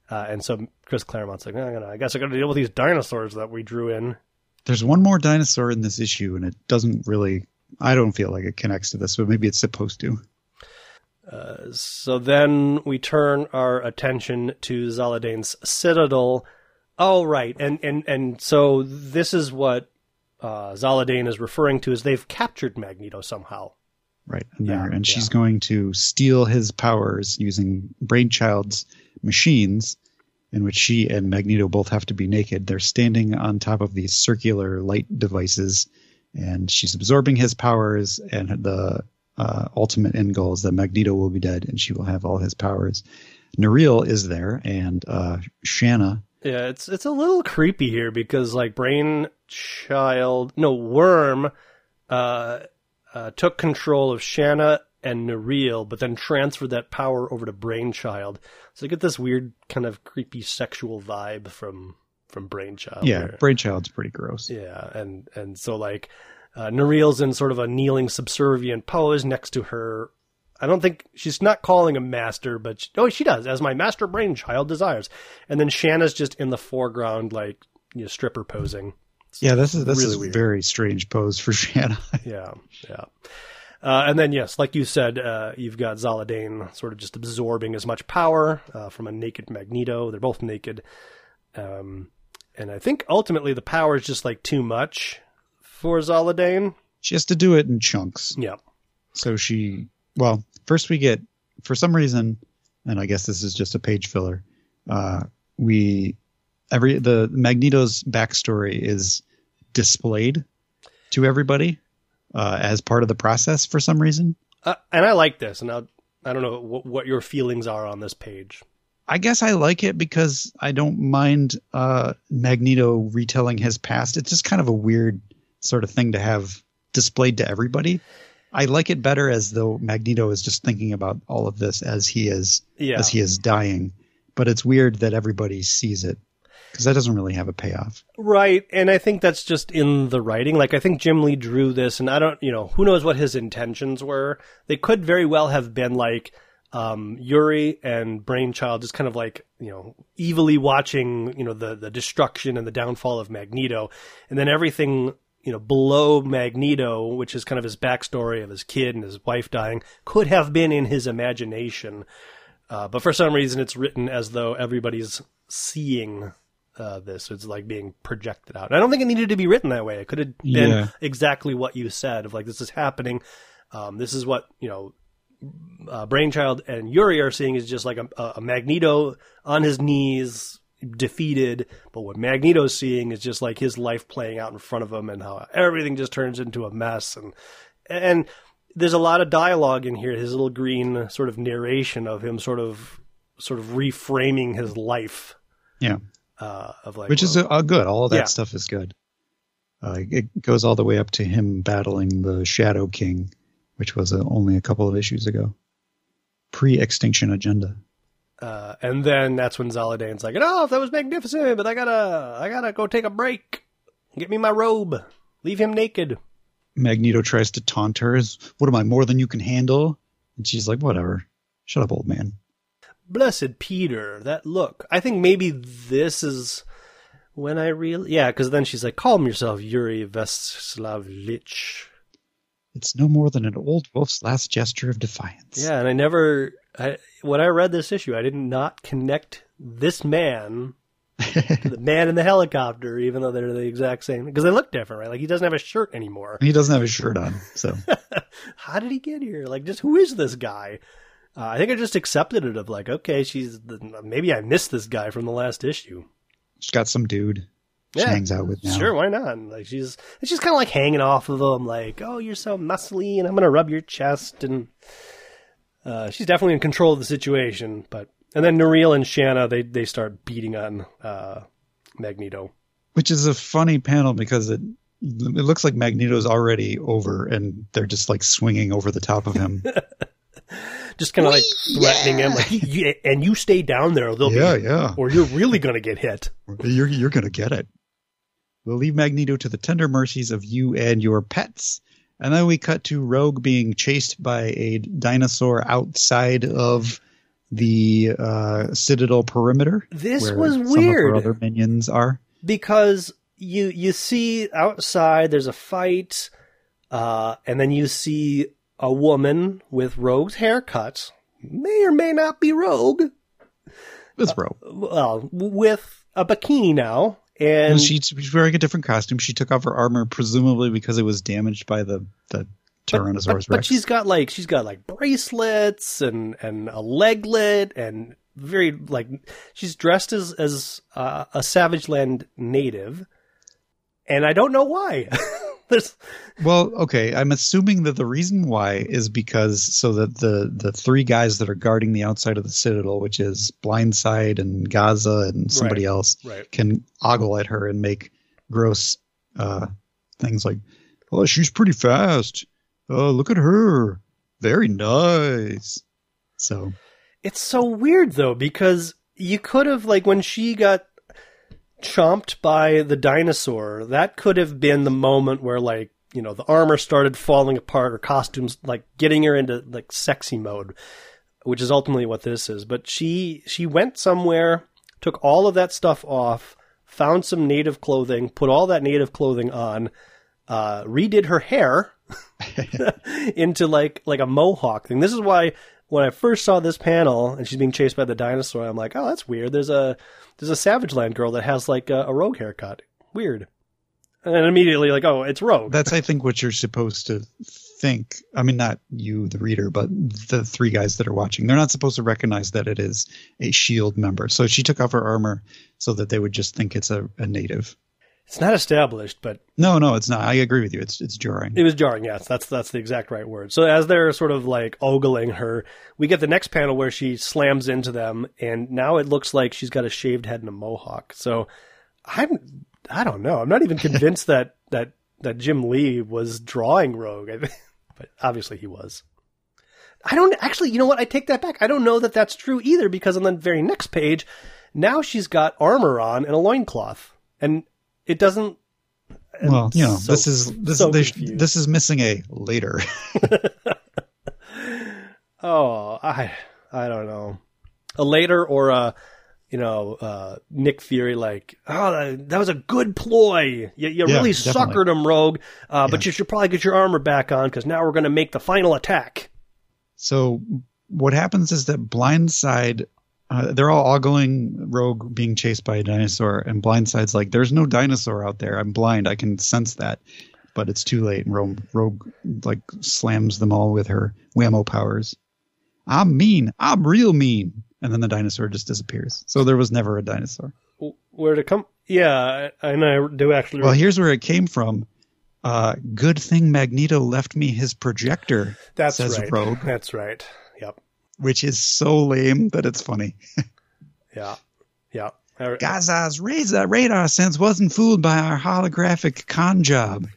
Uh, and so Chris Claremont's like, "Eh, I'm gonna- I guess I got to deal with these dinosaurs that we drew in. There's one more dinosaur in this issue, and it doesn't really. I don't feel like it connects to this, but maybe it's supposed to. So then we turn our attention to Zaladane's citadel. Oh, right, and and and so this is what uh, Zaladane is referring to is they've captured Magneto somehow. Right in Yeah, and yeah. she's going to steal his powers using Brainchild's machines, in which she and Magneto both have to be naked. They're standing on top of these circular light devices, and she's absorbing his powers. And the uh, ultimate end goal is that Magneto will be dead, and she will have all his powers. Nereel is there, and uh, Shanna. Yeah, it's it's a little creepy here because like Brain Child, no Worm, uh, uh, took control of Shanna and Nereel, but then transferred that power over to Brainchild. So you get this weird kind of creepy sexual vibe from from Brainchild. Yeah, Brainchild's pretty gross. Yeah, and and so like uh, Nereel's in sort of a kneeling, subservient pose next to her. I don't think she's not calling him master, but she, oh, she does as my master brainchild desires. And then Shanna's just in the foreground, like you know, stripper posing. Yeah, this is this Really is weird. very strange pose for Shanna. Yeah, yeah. Uh, and then yes, like you said, uh, you've got Zaladane sort of just absorbing as much power uh, from a naked Magneto. They're both naked, um, and I think ultimately the power is just like too much for Zaladane. she has to do it in chunks. Yeah. So she, well, first we get, for some reason, and I guess this is just a page filler. Uh, we every the Magneto's backstory is displayed to everybody uh, as part of the process for some reason. Uh, and I like this, and I'll, I don't know what, what your feelings are on this page. I guess I like it because I don't mind uh, Magneto retelling his past. It's just kind of a weird sort of thing to have displayed to everybody. I like it better as though Magneto is just thinking about all of this as he is Yeah. as he is dying. But it's weird that everybody sees it because that doesn't really have a payoff. Right, and I think that's just in the writing. Like I think Jim Lee drew this, and I don't, you know, who knows what his intentions were. They could very well have been like um, Yuri and Brainchild, just kind of like you know, evilly watching, you know, the the destruction and the downfall of Magneto, and then everything. You know, below Magneto, which is kind of his backstory of his kid and his wife dying, could have been in his imagination. Uh, but for some reason, it's written as though everybody's seeing uh, this. It's like being projected out. And I don't think it needed to be written that way. It could have been Yeah. exactly what you said of like, this is happening. Um, this is what, you know, uh, Brainchild and Yuri are seeing is just like a, a Magneto on his knees, defeated. But what Magneto's seeing is just like his life playing out in front of him and how everything just turns into a mess. And, and there's a lot of dialogue in here. His little green sort of narration of him sort of, sort of reframing his life. Yeah. Uh, of like, which is uh, good. All of that Yeah. stuff is good. Uh, it goes all the way up to him battling the Shadow King, which was uh, only a couple of issues ago. Pre-extinction agenda. Uh, and then that's when Zaladane's like, "Oh, that was magnificent, but I gotta, I gotta go take a break. Get me my robe. Leave him naked." Magneto tries to taunt her. As, what am I more than you can handle? And she's like, whatever. Shut up, old man. Blessed Peter, that look. I think maybe this is when I really, yeah, because then she's like, "Calm yourself, Yuri Veslavlich." It's no more than an old wolf's last gesture of defiance. Yeah, and I never, I, when I read this issue, I did not connect this man to the man in the helicopter, even though they're the exact same, because they look different, right? Like he doesn't have a shirt anymore. He doesn't have his shirt on, so how did he get here? Like, just who is this guy? Uh, I think I just accepted it of like, okay, she's the, maybe I missed this guy from the last issue. she's got some dude she Yeah, hangs out with now. Sure, why not? Like she's she's kind of like hanging off of him, like, oh, you're so muscly, and I'm gonna rub your chest, and uh, she's definitely in control of the situation. But and then Nereel and Shanna they they start beating on uh, Magneto. Which is a funny panel because it it looks like Magneto's already over, and they're just like swinging over the top of him. just kind of like threatening him, like, "You- and you stay down there, or they'll yeah, be, yeah. or you're really gonna get hit. You're you're gonna get it. We'll leave Magneto to the tender mercies of you and your pets. And then we cut to Rogue being chased by a dinosaur outside of the uh, Citadel perimeter. This was Some of weird. her other minions are. because you you see outside there's a fight, uh, and then you see a woman with Rogue's haircut, may or may not be Rogue, It's Rogue. well, with a bikini now, and she's, she's wearing a different costume. She took off her armor, presumably because it was damaged by the the Tyrannosaurus but, Rex. but she's got like she's got like bracelets and and a leglet and very like she's dressed as as uh, a Savage Land native, and I don't know why. There's Well, okay. I'm assuming that the reason why is because so that the the three guys that are guarding the outside of the citadel, which is Blindside and Gaza and somebody Right. else, right. can ogle at her and make gross uh, things like, "Oh, she's pretty fast. Oh, look at her. Very nice." So It's so weird though because you could have like when she got chomped by the dinosaur, that could have been the moment where like, you know, the armor started falling apart or costumes like getting her into like sexy mode, which is ultimately what this is. But she she went somewhere, took all of that stuff off, found some native clothing, put all that native clothing on, uh, redid her hair into like like a mohawk thing. This is why when I first saw this panel and she's being chased by the dinosaur, I'm like, oh, that's weird. There's a there's a Savage Land girl that has like a, a rogue haircut. Weird. And immediately like, oh, it's rogue. that's I think what you're supposed to think. I mean, not you, the reader, but the three guys that are watching. They're not supposed to recognize that it is a Shield member. So she took off her armor so that they would just think it's a, a native. It's not established, but No, no, it's not. I agree with you. It's it's jarring. It was jarring, yes. That's that's the exact right word. So as they're sort of like ogling her, we get the next panel where she slams into them, and now it looks like she's got a shaved head and a mohawk. So I'm I don't know. I'm not even convinced that that that Jim Lee was drawing Rogue, but obviously he was. I don't actually. You know what? I take that back. I don't know that that's true either because on the very next page, now she's got armor on and a loincloth, and it doesn't. Well, you know, so, this is this so this, this is missing a later. oh, I I don't know, a later or a you know, uh, Nick Fury, like, oh, that was a good ploy. You, you yeah, really definitely. suckered him, Rogue. Uh, yeah. But you should probably get your armor back on because now we're going to make the final attack. So what happens is that Blindside, uh, they're all ogling Rogue being chased by a dinosaur, and Blindside's like, "There's no dinosaur out there. I'm blind. I can sense that." But it's too late, and Rogue, Rogue like slams them all with her whammo powers. I'm mean. I'm real mean and then the dinosaur just disappears. So there was never a dinosaur. Where to come? Yeah, and I do actually. Well, here's where it came from. Uh, good thing Magneto left me his projector. That's says right. Rogue. That's right. Yep. Which is so lame that it's funny. yeah. Yeah. Gaza's radar, radar sense wasn't fooled by our holographic con job.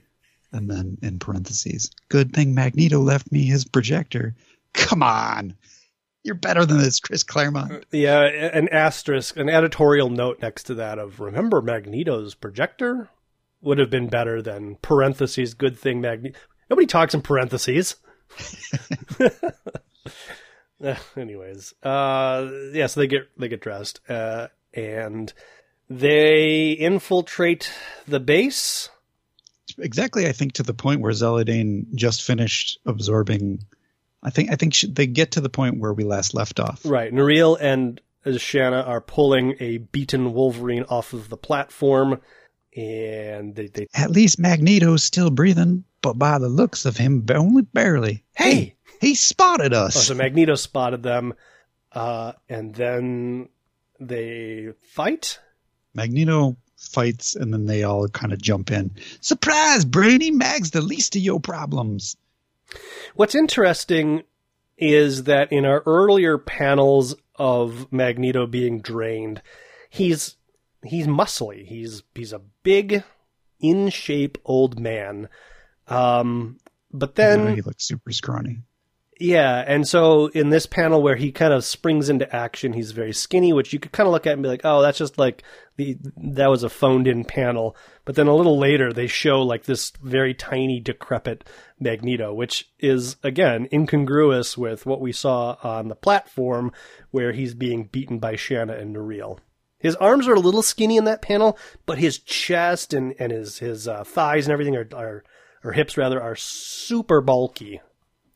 And then in parentheses, good thing Magneto left me his projector. Come on. You're better than this, Chris Claremont. Uh, yeah, an asterisk, an editorial note next to that of remember Magneto's projector would have been better than parentheses. Good thing Magneto. Nobody talks in parentheses. Anyways, uh, yeah, so they get they get dressed uh, and they infiltrate the base. Exactly, I think to the point where Zaladane just finished absorbing I think I think they get to the point where we last left off. Right, Nuriel and Shanna are pulling a beaten Wolverine off of the platform, and they, they at least Magneto's still breathing, but by the looks of him, only barely. Hey, he spotted us. Oh, so Magneto spotted them, uh, and then they fight. Magneto fights, and then they all kind of jump in. Surprise, Brainy! Mag's the least of your problems. What's interesting is that in our earlier panels of Magneto being drained, he's he's muscly. He's he's a big, in shape old man. Um, but then yeah, he looks super scrawny. Yeah, and so in this panel where he kind of springs into action, he's very skinny, which you could kind of look at and be like, "Oh, that's just like the that was a phoned-in panel." But then a little later, they show like this very tiny, decrepit Magneto, which is again incongruous with what we saw on the platform where he's being beaten by Shanna and Nuriel. His arms are a little skinny in that panel, but his chest and and his his uh, thighs and everything are, are or hips rather are super bulky.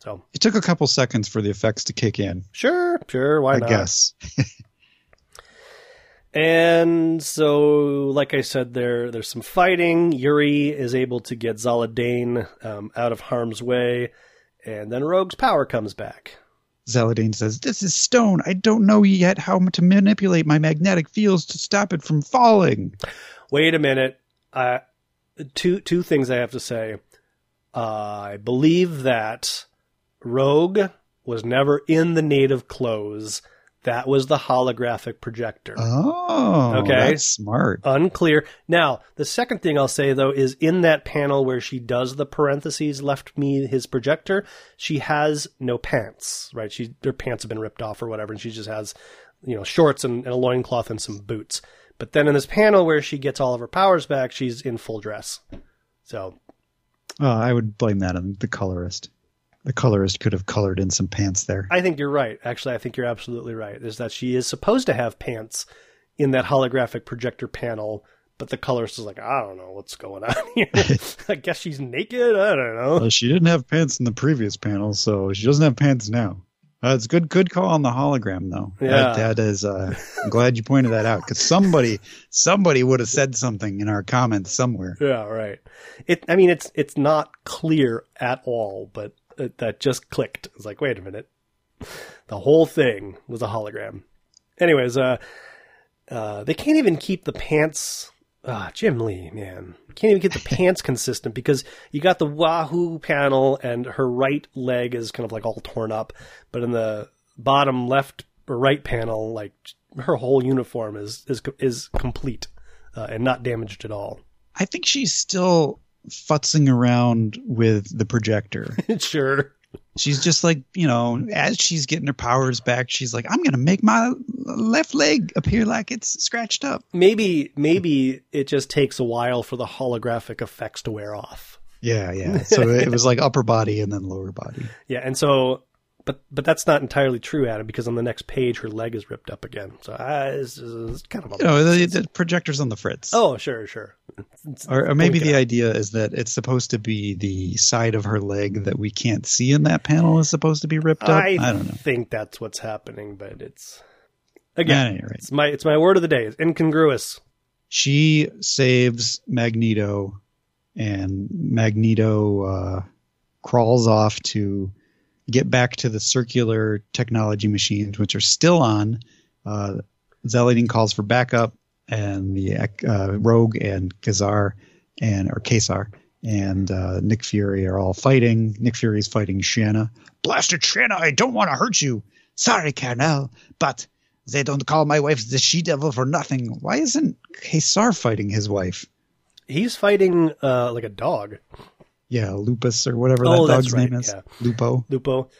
So it took a couple seconds for the effects to kick in. Sure, sure, why I not? I guess. and so, like I said, there there's some fighting. Yuri is able to get Zaladane um, out of harm's way, and then Rogue's power comes back. Zaladane says, "This is stone. I don't know yet how to manipulate my magnetic fields to stop it from falling." Wait a minute. Uh, two two things I have to say. Uh, I believe that Rogue was never in the native clothes. That was the holographic projector. Oh, okay. Smart. Unclear. Now, the second thing I'll say though is in that panel where she does the parentheses left me his projector, she has no pants, right? She her pants have been ripped off or whatever, and she just has, you know, shorts and, and a loincloth and some boots. But then in this panel where she gets all of her powers back, she's in full dress. So, oh, I would blame that on the colorist the colorist could have colored in some pants there. I think you're right. Actually, I think you're absolutely right. Is that she is supposed to have pants in that holographic projector panel, but the colorist is like, I don't know what's going on here. I guess she's naked. I don't know. Well, she didn't have pants in the previous panel, so she doesn't have pants now. Uh, it's good, good call on the hologram though. Yeah, that, that is. Uh, I'm glad you pointed that out because somebody, somebody would have said something in our comments somewhere. Yeah, right. It. I mean, it's it's not clear at all, but that just clicked. It's like, wait a minute, the whole thing was a hologram. Anyways, uh, uh, they can't even keep the pants. Ah, Jim Lee, man, can't even get the pants consistent because you got the Wahoo panel and her right leg is kind of like all torn up, but in the bottom left or right panel, like her whole uniform is is is complete uh, and not damaged at all. I think she's still futzing around with the projector. sure. She's just like, you know, as she's getting her powers back, she's like, I'm going to make my left leg appear like it's scratched up. Maybe maybe it just takes a while for the holographic effects to wear off. Yeah, yeah. So it was like upper body and then lower body. Yeah, and so but but that's not entirely true, Adam, because on the next page her leg is ripped up again. So uh, it's, it's kind of a You know, the, the projector's on the fritz. Oh, sure, sure. Or, or maybe the idea is that it's supposed to be the side of her leg that we can't see in that panel is supposed to be ripped up. I, I, don't know. think that's what's happening, but it's again, any rate, it's my it's my word of the day. It's incongruous. she saves Magneto, and Magneto uh, crawls off to get back to the circular technology machines, which are still on. Uh, calls for backup, and the uh, Rogue and Ka-Zar and or Ka-Zar and uh, Nick Fury are all fighting. Nick Fury's fighting Shanna. Blasted Shanna, I don't want to hurt you. Sorry, Carnell, but they don't call my wife the she devil for nothing. Why isn't Ka-Zar fighting his wife? He's fighting uh, like a dog, Yeah, Lupus or whatever Oh, that dog's right, name is. yeah. Lupo. Lupo.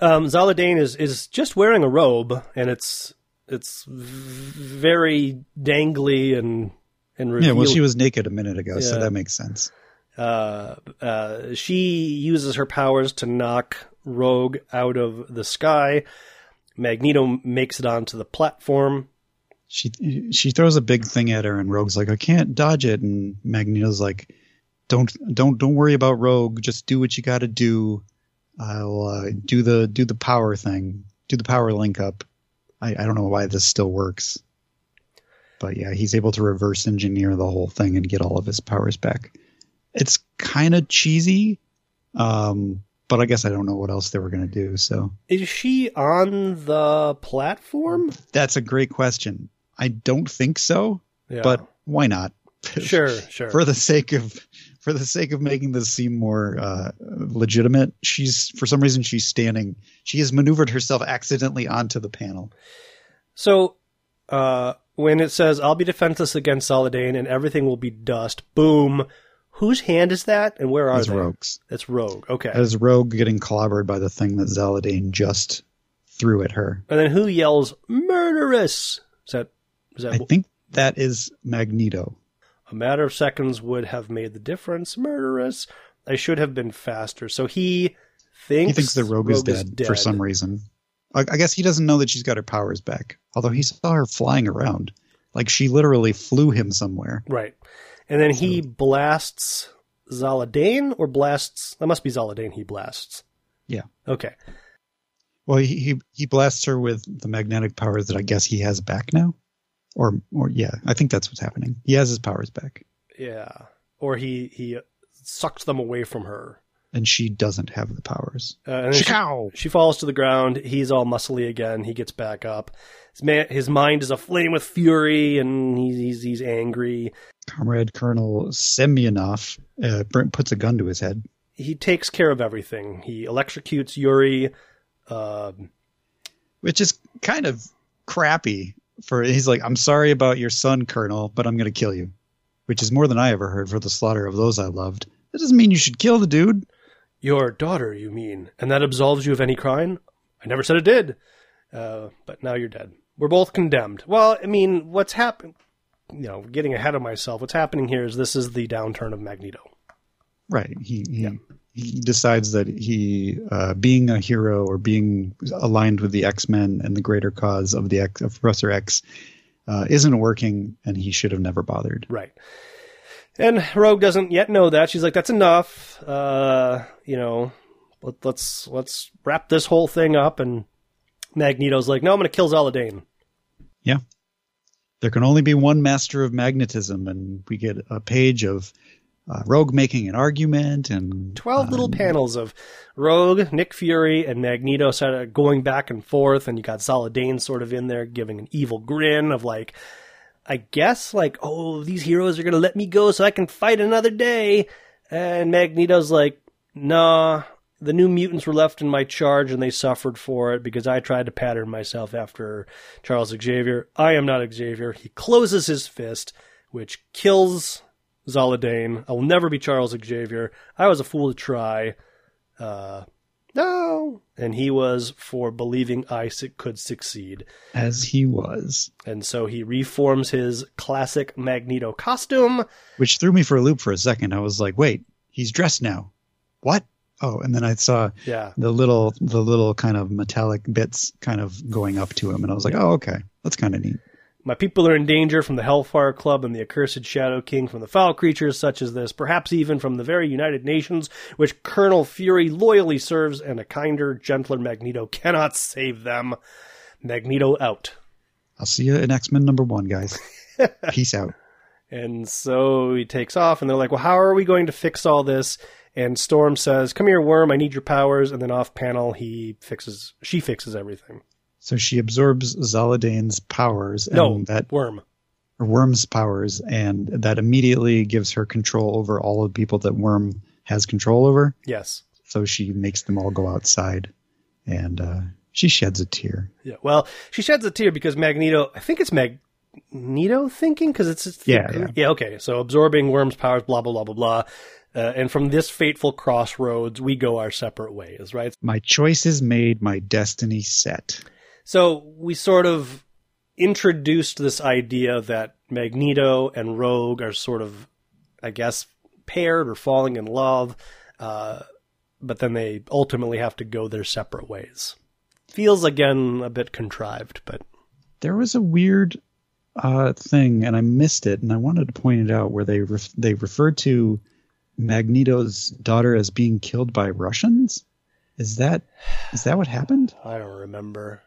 Um, Zaladane is is just wearing a robe, and it's it's very dangly and and Yeah, well, she was naked a minute ago, so that makes sense. uh, uh, she uses her powers to knock Rogue out of the sky. Magneto makes it onto the platform. She she throws a big thing at her, and Rogue's like, "I can't dodge it," and Magneto's like, "Don't don't don't worry about Rogue. Just do what you got to do. I'll uh, do the do the power thing, do the power link up." I, I don't know why this still works, but yeah, he's able to reverse engineer the whole thing and get all of his powers back. It's kind of cheesy, um, but I guess I don't know what else they were going to do. So Is she on the platform? that's a great question. I don't think so, Yeah. but why not? sure, sure. for the sake of for the sake of making this seem more uh, legitimate, she's for some reason she's standing. She has maneuvered herself accidentally onto the panel. So, uh, when it says, I'll be defenseless against Zaladane and everything will be dust, boom. Whose hand is that and where are As they? rogues, That's Rogue. Okay. as Rogue getting clobbered by the thing that Zaladane just threw at her. and then who yells, murderous? Is that, is that I think that is Magneto. A matter of seconds would have made the difference? Murderous. I should have been faster. So he thinks, He thinks the Rogue, is, dead for some reason. I, I guess he doesn't know that she's got her powers back. Although he saw her flying around, like she literally flew him somewhere. Right. And then he blasts Zaladane or blasts, that must be Zaladane he blasts. Yeah. Okay. Well, he, he he blasts her with the magnetic powers that I guess he has back now, or or yeah, I think that's what's happening. He has his powers back, Yeah. Or he he sucks them away from her. and she doesn't have the powers. Uh, and she, she falls to the ground. He's all muscly again. He gets back up. His man, his mind is aflame with fury, and he's he's, he's angry. Comrade Colonel Semyonov uh, puts a gun to his head. He takes care of everything. He electrocutes Yuri. Um, which is kind of crappy. For he's like, I'm sorry about your son, Colonel, but I'm going to kill you, which is more than I ever heard for the slaughter of those I loved. That doesn't mean you should kill the dude. your daughter, you mean, and that absolves you of any crime? I never said it did. Uh, but now you're dead. We're both condemned. Well, I mean, what's happened? You know, getting ahead of myself. What's happening here is this is the downturn of Magneto. Right. He he, Yeah. He decides that he, uh, being a hero or being aligned with the X Men and the greater cause of the X, of Professor X, uh, isn't working, and he should have never bothered. Right. And Rogue doesn't yet know that. She's like, "That's enough. Uh, you know, let, let's let's wrap this whole thing up." And Magneto's like, "No, I'm going to kill Zaladane." Yeah there can only be one master of magnetism, and we get a page of uh, Rogue making an argument and Twelve little uh, panels of Rogue, Nick Fury, and Magneto sort of going back and forth, and you got Zaladane sort of in there giving an evil grin of like, I guess like, oh, these heroes are gonna let me go so I can fight another day, and Magneto's like, nah. The new mutants were left in my charge and they suffered for it because I tried to pattern myself after Charles Xavier. I am not Xavier. He closes his fist, which kills Zaladane. I will never be Charles Xavier. I was a fool to try. Uh, no. And he was for believing I could succeed. As he was. And so he reforms his classic Magneto costume. Which threw me for a loop for a second. I was like, wait, he's dressed now. What? Oh, and then I saw yeah. the little the little kind of metallic bits kind of going up to him and I was like, "Oh, okay. That's kind of neat." My people are in danger from the Hellfire Club and the accursed Shadow King, from the foul creatures such as this, perhaps even from the very United Nations, which Colonel Fury loyally serves, and a kinder, gentler Magneto cannot save them. Magneto out. I'll see you in X Men number one, guys. Peace out. And so he takes off, and they're like, well, how are we going to fix all this? And Storm says, come here, Worm, I need your powers. And then off panel, he fixes, she fixes everything. So she absorbs Zaladane's powers. And No, that Worm. or Worm's powers, and that immediately gives her control over all of the people that Worm has control over. Yes. So she makes them all go outside, and uh, she sheds a tear. Yeah. Well, she sheds a tear because Magneto, I think it's Magneto thinking because it's, it's Yeah, yeah. yeah. Okay. So absorbing Worm's powers, blah blah blah blah blah. Uh, and from this fateful crossroads, we go our separate ways, right? My choice is made, my destiny set. So we sort of introduced this idea that Magneto and Rogue are sort of, I guess, paired or falling in love, uh, but then they ultimately have to go their separate ways. Feels again a bit contrived, but There was a weird uh, thing, and I missed it, and I wanted to point it out where they ref- they referred to Magneto's daughter as being killed by Russians. Is that is that what happened? I don't remember.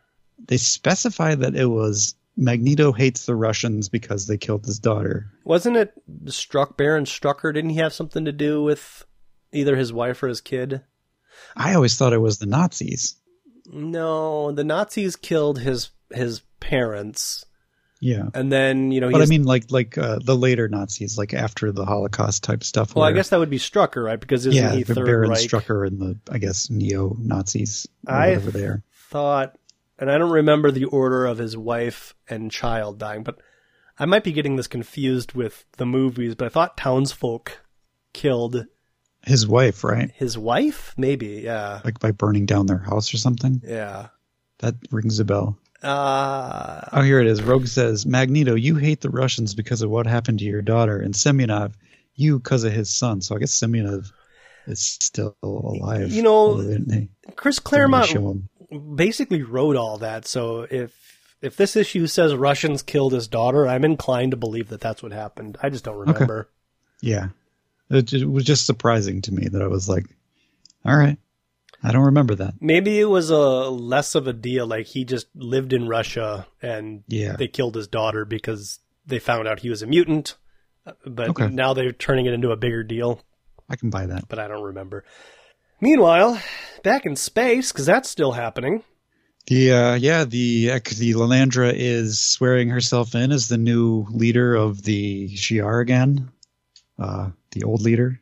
They specify that it was Magneto hates the Russians because they killed his daughter. Wasn't it Struck Baron Strucker? Didn't he have something to do with either his wife or his kid? I always thought it was the Nazis. No, the Nazis killed his his parents, Yeah. and then you know. But I mean, like like uh, the later Nazis, like after the Holocaust type stuff. well, I guess that would be Strucker, right? Because isn't yeah, he Third Baron Reich? Strucker and the I guess neo Nazis, I are. thought, and I don't remember the order of his wife and child dying, but I might be getting this confused with the movies. But I thought Townsfolk killed His wife, right? his wife, maybe. Yeah, Like by burning down their house or something. yeah. That rings a bell. Uh, Oh, here it is. Rogue says, Magneto, you hate the Russians because of what happened to your daughter, and Semyonov, you because of his son. So I guess Semyonov is still alive. You know, although they didn't- they Chris Claremont. Basically wrote all that. So if if this issue says Russians killed his daughter, I'm inclined to believe that that's what happened. I just don't remember. Yeah, it, it was just surprising to me that I was like, all right, I don't remember that. Maybe it was a less of a deal. Like he just lived in Russia and Yeah. they killed his daughter because they found out he was a mutant. Uh, But Okay. now they're turning it into a bigger deal. I can buy that. But I don't remember. Meanwhile, back in space, because that's still happening. The uh, yeah, the the Lilandra is swearing herself in as the new leader of the Shi'ar again, uh, the old leader.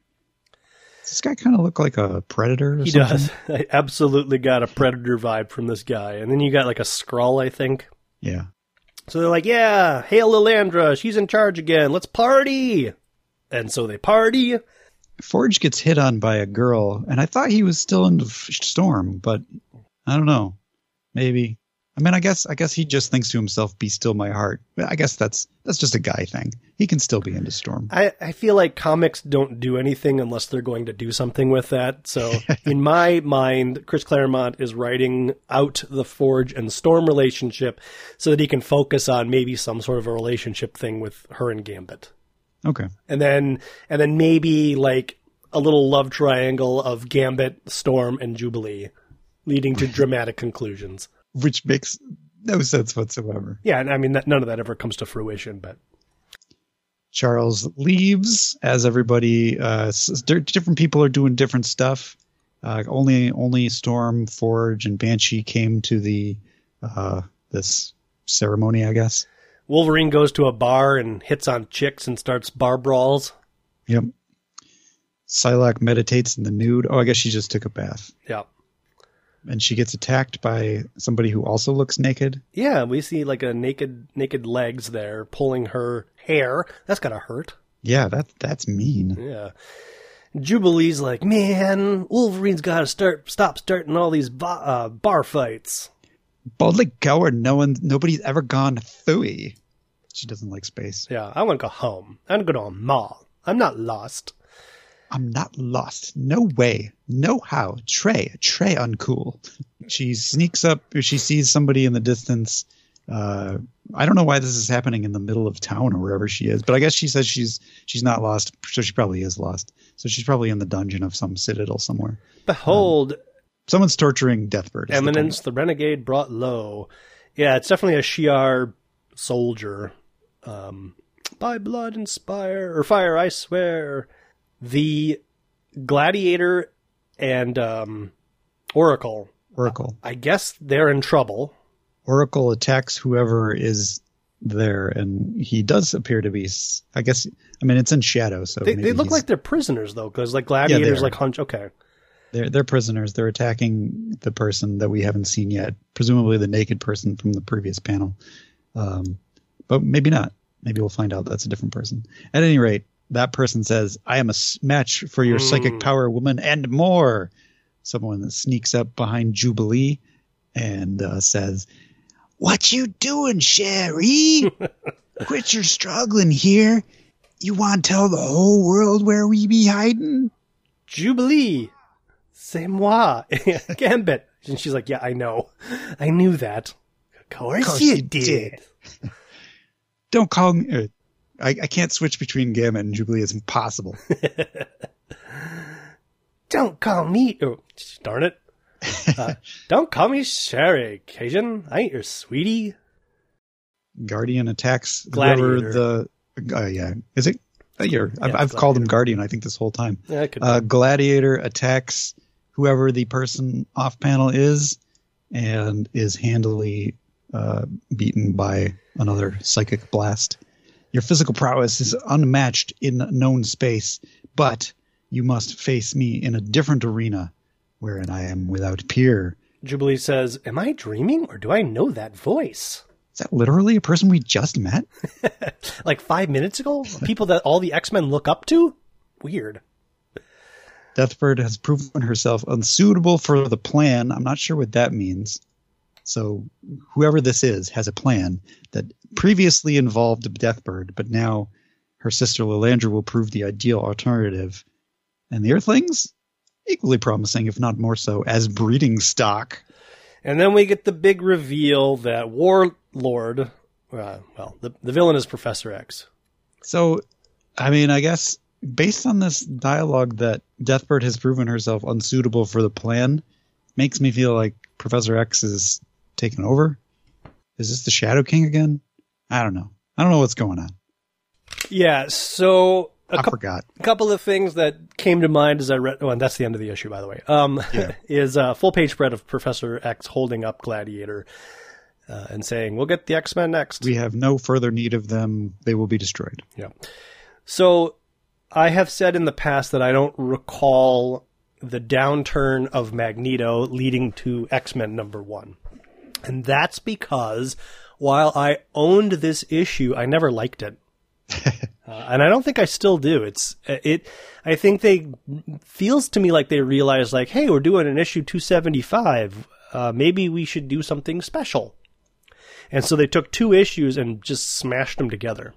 Does this guy kind of look like a predator? Or He something? does. I absolutely got a predator vibe from this guy. And then you got like a scroll, I think. Yeah, So they're like, yeah, hail Lilandra, she's in charge again, let's party! And so they party. Forge gets hit on by a girl, and I thought he was still in the f- storm, but I don't know. Maybe. I mean, I guess I guess he just thinks to himself, "Be still, my heart." I guess that's that's just a guy thing. He can still be into storm. I, I feel like comics don't do anything unless they're going to do something with that. So in my mind, Chris Claremont is writing out the Forge and Storm relationship so that he can focus on maybe some sort of a relationship thing with her and Gambit. Okay. and then and then maybe like a little love triangle of Gambit, Storm, and Jubilee, leading to dramatic conclusions. Which makes no sense whatsoever. Yeah, and I mean that, none of that ever comes to fruition, but Charles leaves as everybody uh, different people are doing different stuff. Uh, only only Storm, Forge, and Banshee came to the uh, this ceremony, I guess. Wolverine goes to a bar and hits on chicks and starts bar brawls. Yep. Psylocke meditates in the nude. Oh, I guess she just took a bath. Yeah, And she gets attacked by somebody who also looks naked. yeah, we see like a naked naked legs there pulling her hair. That's gotta hurt. Yeah, that that's mean. Yeah. Jubilee's like, man, Wolverine's got to start stop starting all these ba- uh, bar fights. Boldly where no one, nobody's ever gone. Fooey. She doesn't like space. Yeah, I want to go home. I want to go to a mall. I'm not lost. I'm not lost. No way. No how. Trey. Trey uncool. She sneaks up. She sees somebody in the distance. Uh, I don't know why this is happening in the middle of town or wherever she is, but I guess she says she's she's not lost, so she probably is lost. So she's probably in the dungeon of some citadel somewhere. Behold, Someone's torturing Deathbird. is the Eminence, the renegade brought low. Yeah, it's definitely a Shi'ar soldier. Um, by blood and spire or fire, I swear. The gladiator and um, Oracle. Oracle. I guess they're in trouble. Oracle attacks whoever is there, and he does appear to be. I guess. I mean, it's in shadow, so They, maybe they look like they're prisoners though, because like gladiators are. like hunch. Okay, they're they're prisoners. They're attacking the person that we haven't seen yet, presumably the naked person from the previous panel. Um, but maybe not. Maybe we'll find out that's a different person. At any rate, that person says, "I am a match for your psychic Mm. power, woman, and more." Someone that sneaks up behind Jubilee and uh, says, "What you doing, Sherry? Quit your struggling here. You want to tell the whole world where we be hiding?" Jubilee, c'est moi, Gambit. And she's like, yeah, I know, I knew that. Of course, Course you you did. did. Don't call me. Uh, I, I can't switch between Gambit and Jubilee. It's impossible. Don't call me. Oh, darn it. Uh, don't call me Sherry, Cajun. I ain't your sweetie. Guardian attacks Gladiator. whoever the. Uh, yeah, is it? Uh, you're, I've, I've called him Guardian. I think this whole time. Yeah, Uh, Gladiator attacks whoever the person off panel is, and is handily uh, beaten by another psychic blast. Your physical prowess is unmatched in known space, but you must face me in a different arena, wherein I am without peer. Jubilee says, Am I dreaming or do I know that voice? Is that literally a person we just met? Like five minutes ago? People that all the X Men look up to? Weird. Deathbird has proven herself unsuitable for the plan. I'm not sure what that means. So, whoever this is has a plan that previously involved Deathbird, but now her sister Lilandra will prove the ideal alternative. And the Earthlings? Equally promising, if not more so, as breeding stock. And then we get the big reveal that Warlord, uh, well, the, the villain is Professor X. So, I mean, I guess based on this dialogue that Deathbird has proven herself unsuitable for the plan, makes me feel like Professor X is taking over. Is this the Shadow King again? I don't know. I don't know what's going on. Yeah, so a I forgot. A couple of things that came to mind as I read. Oh, and that's the end of the issue, by the way. Um, Yeah. is a full page spread of Professor X holding up Gladiator uh, and saying, "We'll get the X Men next." We have no further need of them. They will be destroyed. yeah. So, I have said in the past that I don't recall the downturn of Magneto leading to X Men number one, and that's because while I owned this issue, I never liked it. Uh, and I don't think I still do. It's it. I think they feels to me like they realize like, hey, we're doing an issue 275. Uh, maybe we should do something special. And so they took two issues and just smashed them together.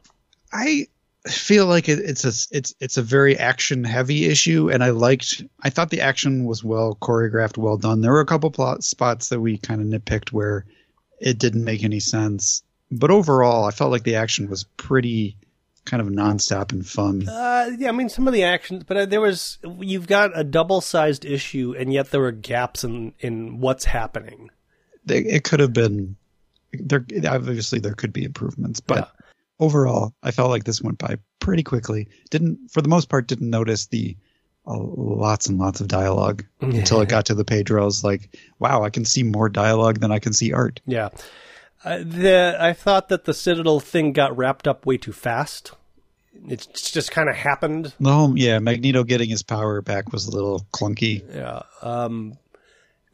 I feel like it, it's a it's it's a very action heavy issue, and I liked. I thought the action was well choreographed, well done. There were a couple plot spots that we kind of nitpicked where it didn't make any sense, but overall, I felt like the action was pretty kind of nonstop and fun. Uh, yeah, I mean some of the actions, but uh, there was you've got a double-sized issue, and yet there were gaps in in what's happening. It could have been there. Obviously, there could be improvements, but. Yeah. Overall, I felt like this went by pretty quickly. Didn't, for the most part, didn't notice the uh, lots and lots of dialogue until it got to the page where I was like, "Wow, I can see more dialogue than I can see art." Yeah. Uh, the I thought that the Citadel thing got wrapped up way too fast. It just kind of happened. Whole, yeah, Magneto getting his power back was a little clunky. Yeah. Um,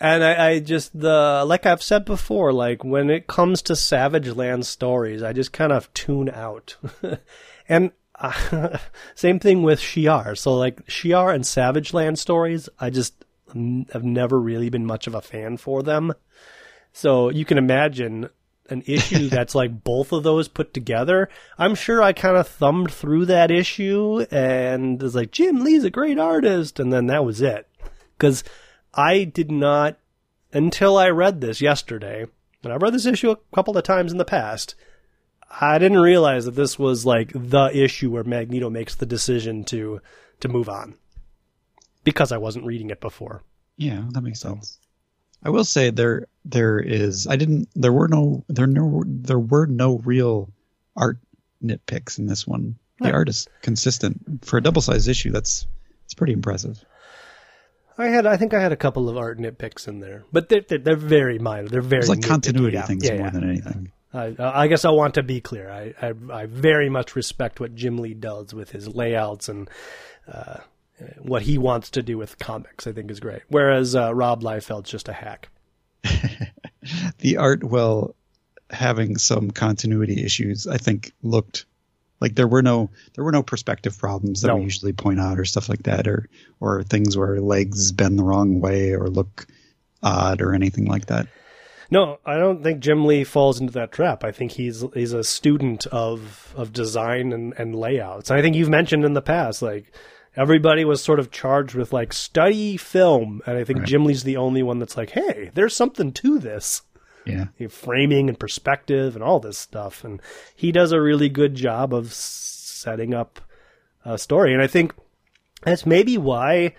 and I, I just the like I've said before, like when it comes to Savage Land stories, I just kind of tune out. and uh, same thing with Shi'ar. So like Shi'ar and Savage Land stories, I just have never really been much of a fan for them. So you can imagine an issue that's like both of those put together. I'm sure I kind of thumbed through that issue and was like, Jim Lee's a great artist. And then that was it. Cause I did not, until I read this yesterday, and I've read this issue a couple of times in the past, I didn't realize that this was like the issue where Magneto makes the decision to, to move on because I wasn't reading it before. Yeah, that makes sense. I will say there there is I didn't there were no there no there were no real art nitpicks in this one. The right. art is consistent for a double sized issue. That's it's pretty impressive. I had I think I had a couple of art nitpicks in there, but they're they're, they're very minor. They're very it's like continuity yeah. things yeah, more yeah. than anything. I, I, guess I want to be clear. I, I, I very much respect what Jim Lee does with his layouts and uh, what he wants to do with comics, I think is great. Whereas uh, Rob Liefeld's just a hack. the art, well, having some continuity issues, I think looked like there were no there were no perspective problems that no. we usually point out or stuff like that, or or things where legs bend the wrong way or look odd or anything like that. No, I don't think Jim Lee falls into that trap. I think he's he's a student of of design and, and layouts. And I think you've mentioned in the past, like everybody was sort of charged with like study film, and I think right. Jim Lee's the only one that's like, hey, there's something to this. Yeah, framing and perspective and all this stuff, and he does a really good job of setting up a story, and I think that's maybe why.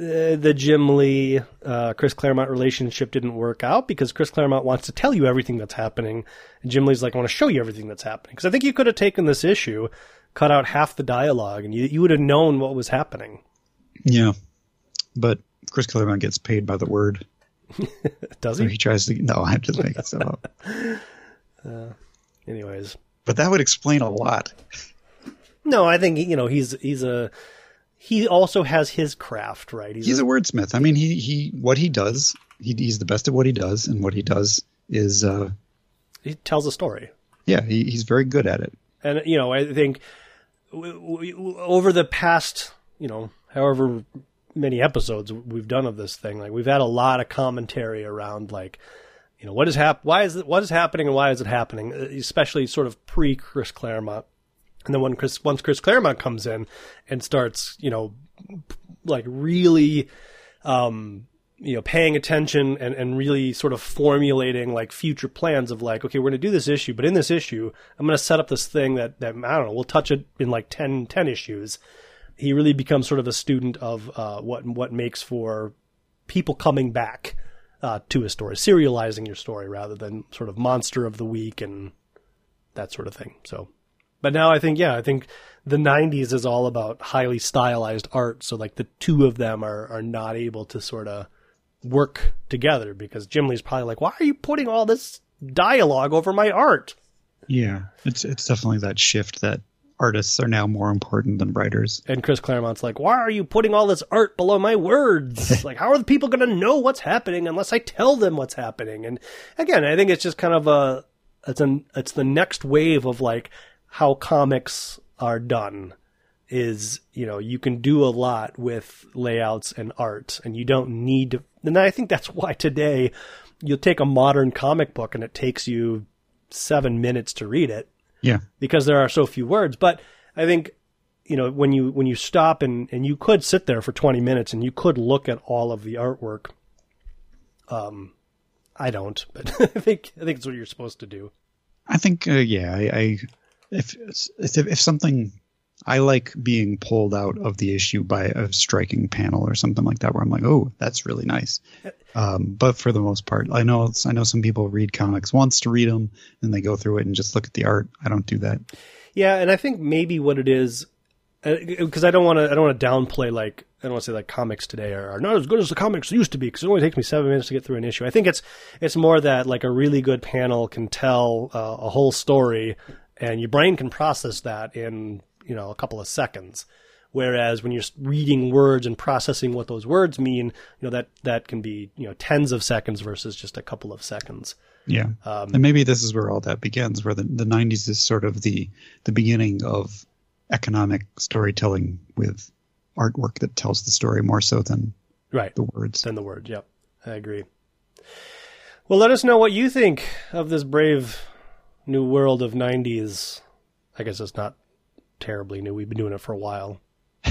Uh, the Jim Lee uh, Chris Claremont relationship didn't work out because Chris Claremont wants to tell you everything that's happening, and Jim Lee's like, I want to show you everything that's happening. Because I think you could have taken this issue cut out half the dialogue, and you you would have known what was happening. Yeah, but Chris Claremont gets paid by the word. Does he? So he tries to. No, I have to make it up. Uh, anyways, but that would explain a lot. No, I think you know he's he's a he also has his craft, right? He's, he's a, a, wordsmith. I mean, he he what he does, he, he's the best at what he does, and what he does is uh, he tells a story. Yeah, he, he's very good at it. And you know, I think over the past, you know, however many episodes we've done of this thing, like we've had a lot of commentary around like, you know, what is hap- why is it, what is happening and why is it happening, especially sort of pre Chris Claremont. And then when Chris, once Chris Claremont comes in and starts, you know, like really, um, you know, paying attention and, and really sort of formulating like future plans of like, okay, we're going to do this issue, but in this issue, I'm going to set up this thing that, that, I don't know, we'll touch it in like 10, 10 issues. He really becomes sort of a student of, uh, what, what makes for people coming back, uh, to a story, serializing your story rather than sort of monster of the week and that sort of thing. So, but now I think, yeah, I think the 90s is all about highly stylized art. So like the two of them are, are not able to sort of, work together because Jim Lee's probably like, why are you putting all this dialogue over my art? Yeah, it's it's definitely that shift that artists are now more important than writers. And Chris Claremont's like, why are you putting all this art below my words? like, how are the people going to know what's happening unless I tell them what's happening? And again, I think it's just kind of a it's an it's the next wave of like how comics are done is you know you can do a lot with layouts and art and you don't need to and i think that's why today you'll take a modern comic book and it takes you seven minutes to read it yeah. Because there are so few words. But i think you know when you when you stop and and you could sit there for 20 minutes and you could look at all of the artwork um i don't but i think i think it's what you're supposed to do. I think uh, yeah I, I if if if something I like being pulled out of the issue by a striking panel or something like that, where I'm like, oh, that's really nice. Um, but for the most part, I know I know some people read comics once to read them, and they go through it and just look at the art. I don't do that. Yeah, and I think maybe what it is, because uh, I don't want to, I don't want to downplay like I don't want to say like comics today are, are, not as good as the comics used to be because it only takes me seven minutes to get through an issue. I think it's it's more that like a really good panel can tell uh, a whole story, and your brain can process that in you know a couple of seconds. Whereas when you're reading words and processing what those words mean, you know that that can be you know tens of seconds versus just a couple of seconds. Yeah, um, and maybe this is where all that begins, where the the '90s is sort of the the beginning of economic storytelling with artwork that tells the story more so than right the words. than the words. Yep, I agree. Well, let us know what you think of this brave new world of '90s. I guess it's not terribly new. We've been doing it for a while.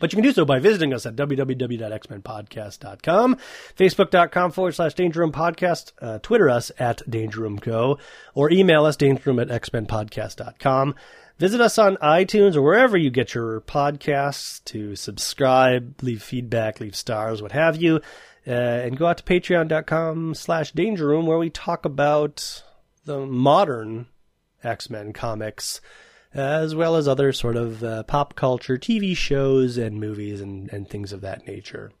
But you can do so by visiting us at www.xmenpodcast.com, facebook.com forward slash Danger Room Podcast, uh, Twitter us at Danger Room Go, or email us dangerroom at xmenpodcast.com. Visit us on iTunes or wherever you get your podcasts to subscribe, leave feedback, leave stars, what have you. Uh, and go out to patreon.com slash danger room where we talk about the modern X-Men comics as well as other sort of uh, pop culture TV shows and movies and, and things of that nature.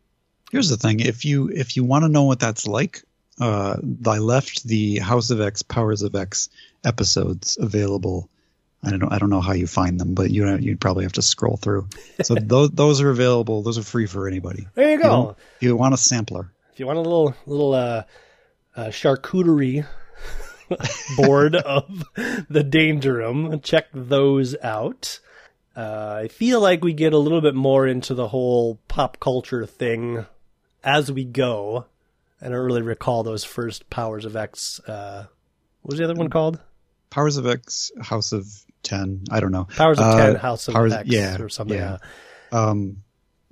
Here's the thing: if you if you want to know what that's like, uh, I left the House of X, Powers of X episodes available. I don't know, I don't know how you find them, but you you'd probably have to scroll through. So those those are available. Those are free for anybody. There you If you, go. if you want a sampler, If you want a little little uh, uh, charcuterie board of the Danger Room, check those out. Uh, I feel like we get a little bit more into the whole pop culture thing as we go. I don't really recall those first Powers of X. Uh, what was the other one called? Powers of X, House of Ten. I don't know. Powers of Uh, Ten, House of Powers- X, yeah, or something. yeah. Um,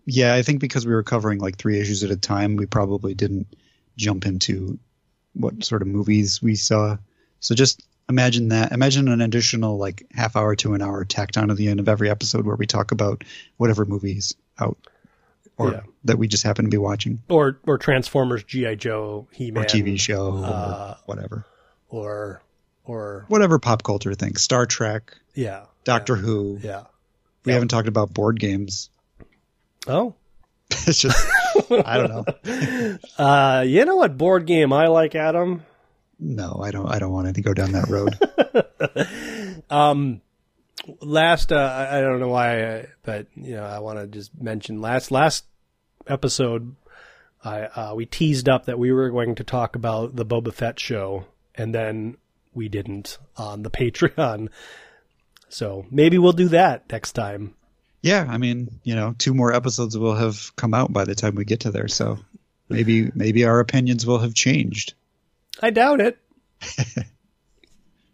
yeah, I think because we were covering like three issues at a time, we probably didn't jump into what sort of movies we saw. So just imagine that. Imagine an additional like half hour to an hour tacked on at the end of every episode where we talk about whatever movies out or Yeah. that we just happen to be watching or or Transformers, GI Joe, He Man, or TV show uh, or whatever. or or Whatever pop culture thing. Star Trek, yeah, Doctor Who. yeah. We haven't talked about board games. Oh, it's just I don't know. uh, you know what board game I like, Adam? No, I don't I don't want to go down that road. Um, last uh, I don't know why, but you know I want to just mention last last episode. I uh, we teased up that we were going to talk about the Boba Fett show, and then we didn't on the Patreon. So maybe we'll do that next time. Yeah, I mean, you know, two more episodes will have come out by the time we get to there, so maybe maybe our opinions will have changed. I doubt it.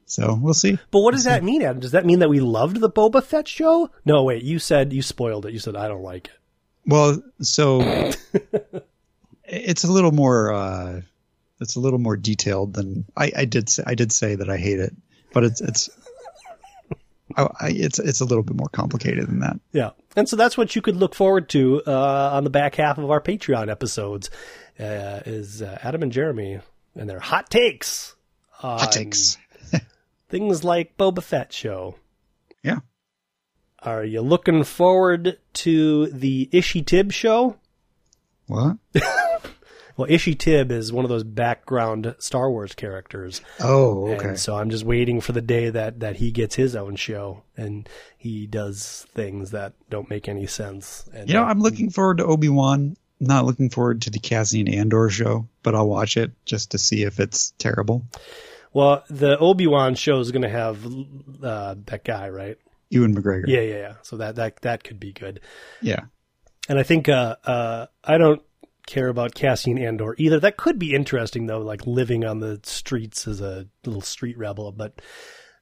So we'll see. But what does that mean, Adam? Does that mean that we loved the Boba Fett show? No, wait. You said you spoiled it. You said I don't like it. Well, so it's a little more uh it's a little more detailed than I, I did say I did say that I hate it, but it's it's I, I, it's it's a little bit more complicated than that. Yeah. And so that's what you could look forward to uh, on the back half of our Patreon episodes uh, is uh, Adam and Jeremy and their hot takes. Hot takes. Things like Boba Fett show. Yeah. Are you looking forward to the Ishi Tib show? What? Well, Ishi Tib is one of those background Star Wars characters. Oh, okay. And so I'm just waiting for the day that, that he gets his own show and he does things that don't make any sense. And You know, I'm looking forward to Obi Wan. Not looking forward to the Cassian Andor show, but I'll watch it just to see if it's terrible. well, the Obi Wan show is going to have uh, that guy, right? Ewan McGregor. Yeah, yeah, yeah. So that that that could be good. Yeah. And I think uh, uh, I don't care about Cassian Andor either. That could be interesting though, like living on the streets as a little street rebel. But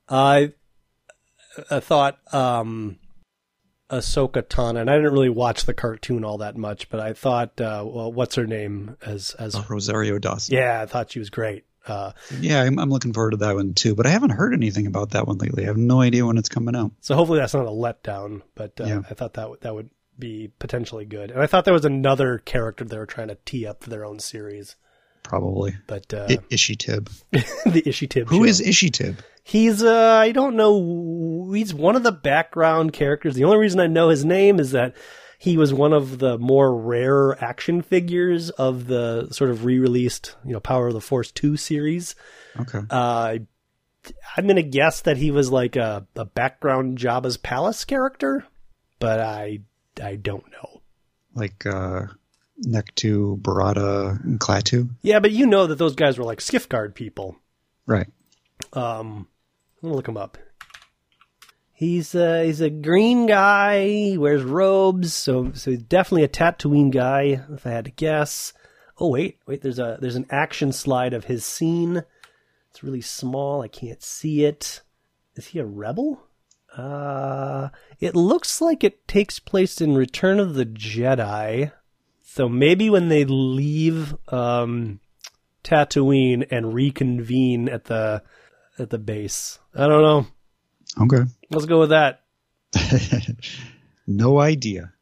I I thought um, Ahsoka Tano, and I didn't really watch the cartoon all that much, but I thought, uh, well, what's her name as as Oh, Rosario Dawson. yeah, I thought she was great. Uh, Yeah, I'm, I'm looking forward to that one too. But I haven't heard anything about that one lately. I have no idea when it's coming out. So hopefully that's not a letdown, but uh, Yeah. I thought that w- that would be potentially good. And I thought there was another character they were trying to tee up for their own series, Probably. but uh, I- Ishi Tib. the Ishi Tib. Who show. is Ishi Tib? He's uh I don't know. He's one of the background characters. The only reason I know his name is that he was one of the more rare action figures of the sort of re-released, you know, Power of the Force 2 series. Okay. Uh I'm going to guess that he was like a, a background Jabba's palace character, but I I don't know. Like uh, Nikto, Barada, and Klaatu. Yeah, but you know that those guys were like skiff guard people. Right. Um, I'm gonna look him up. He's uh, he's a green guy. He wears robes, so so he's definitely a Tatooine guy. If I had to guess. Oh wait, wait. There's a there's an action slide of his scene. It's really small. I can't see it. Is he a rebel? Uh, it looks like it takes place in Return of the Jedi. So maybe when they leave um, Tatooine and reconvene at the at the base. I don't know. Okay. Let's go with that. no idea.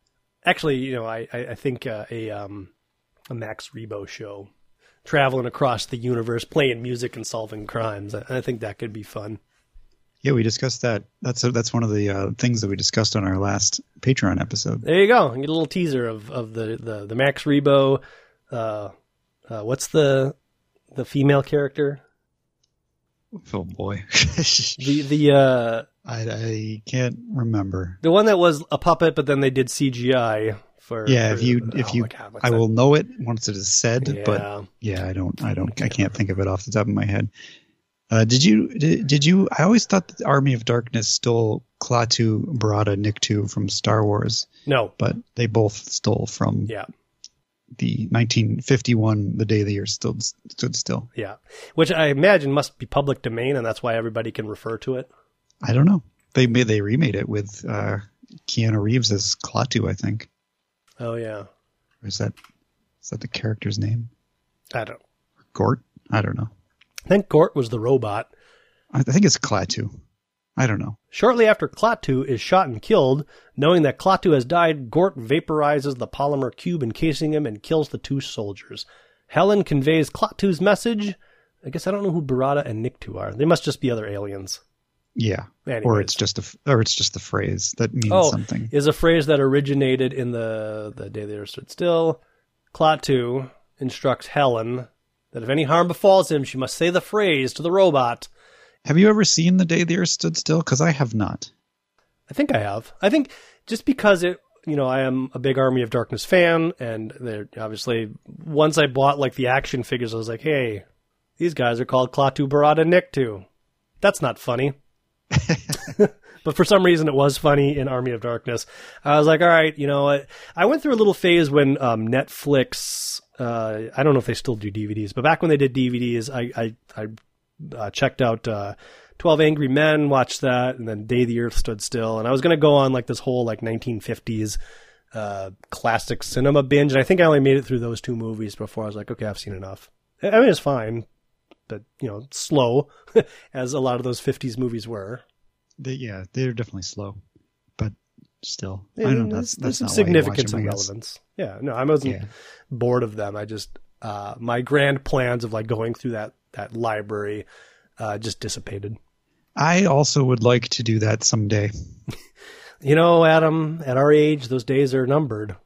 Actually, you know, I I, I think uh, a um a Max Rebo show, traveling across the universe, playing music and solving crimes. I, I think that could be fun. Yeah, we discussed that. That's a, that's one of the uh, things that we discussed on our last Patreon episode. There you go. Get a little teaser of, of the, the, the Max Rebo. Uh, uh, what's the the female character? Oh boy, the the uh, I, I can't remember the one that was a puppet, but then they did CGI for. Yeah, for, if you if oh you, God, I that? will know it once it is said, Yeah. but yeah, I don't, I don't, I can't think of it off the top of my head. Uh, did you did, did you? I always thought the Army of Darkness stole Klaatu, Barada, Nikto from Star Wars, No. but they both stole from Yeah. the 1951, the day the year stood stood still. Yeah. Which I imagine must be public domain, and that's why everybody can refer to it. I don't know. They made they remade it with uh, Keanu Reeves as Klaatu, I think. Oh yeah. Or is that is that the character's name? I don't. Gort? I don't know. I think Gort was the robot. I think it's Klaatu. I don't know. Shortly after Klaatu is shot and killed, knowing that Klaatu has died, Gort vaporizes the polymer cube encasing him and kills the two soldiers. Helen conveys Klaatu's message. I guess I don't know who Barada and Nikto are. They must just be other aliens. Yeah, or it's just a f- or it's just a phrase that means Oh, something. is a phrase that originated in the the day the earth stood still. Klaatu instructs Helen that if any harm befalls him, she must say the phrase to the robot. Have you ever seen the day the earth stood still? Because I have not. I think I have. I think just because it, you know, I am a big Army of Darkness fan, and they're obviously once I bought like the action figures, I was like, hey, these guys are called Klaatu Barada Nikto. That's not funny. but for some reason, it was funny in Army of Darkness. I was like, all right, you know, I, I went through a little phase when um, Netflix. Uh, I don't know if they still do DVDs, but back when they did DVDs, I I, I uh, checked out uh, Twelve Angry Men, watched that, and then Day the Earth Stood Still, and I was gonna go on like this whole like 1950s uh, classic cinema binge, and I think I only made it through those two movies before I was like, okay, I've seen enough. I mean, it's fine, but you know, slow as a lot of those 50s movies were. They, yeah, they're definitely slow, still, Yeah, I don't know. That's there's that's some not why you watch significance them, and relevance. Yeah, no, I wasn't Yeah. bored of them. I just uh, my grand plans of like going through that that library uh, just dissipated. I also would like to do that someday. You know, Adam, at our age, those days are numbered.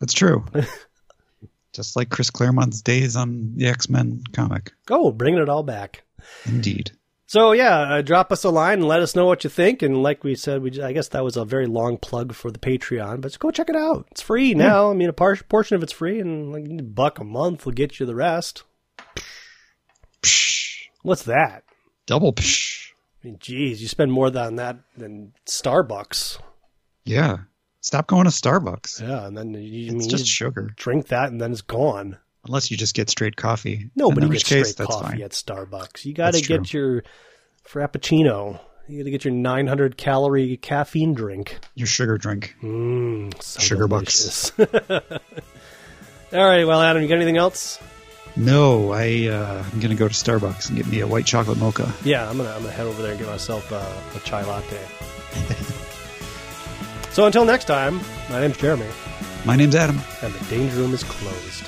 That's true. Just like Chris Claremont's days on the X Men comic. Oh, bringing it all back. Indeed. So yeah, uh, drop us a line and let us know what you think. And like we said, we I guess that was a very long plug for the Patreon, but just go check it out. It's free now. I mean, a par- portion of it's free, and like a buck a month will get you the rest. Psh, What's that? double psh. I mean, geez, you spend more than that than Starbucks. Yeah. Stop going to Starbucks. Yeah, and then you, It's mean, just you sugar. drink that and then it's gone. Unless you just get straight coffee. Nobody in gets which case, straight coffee fine. at Starbucks. You got to get your frappuccino. You got to get your 900 calorie caffeine drink. Your sugar drink. Mmm, so Sugar bucks. delicious. All right, well, Adam, you got anything else? No, I uh, I'm gonna go to Starbucks and get me a white chocolate mocha. Yeah, I'm gonna I'm gonna head over there and get myself uh, a chai latte. so until next time, my name's Jeremy, My name's Adam. and the danger room is closed.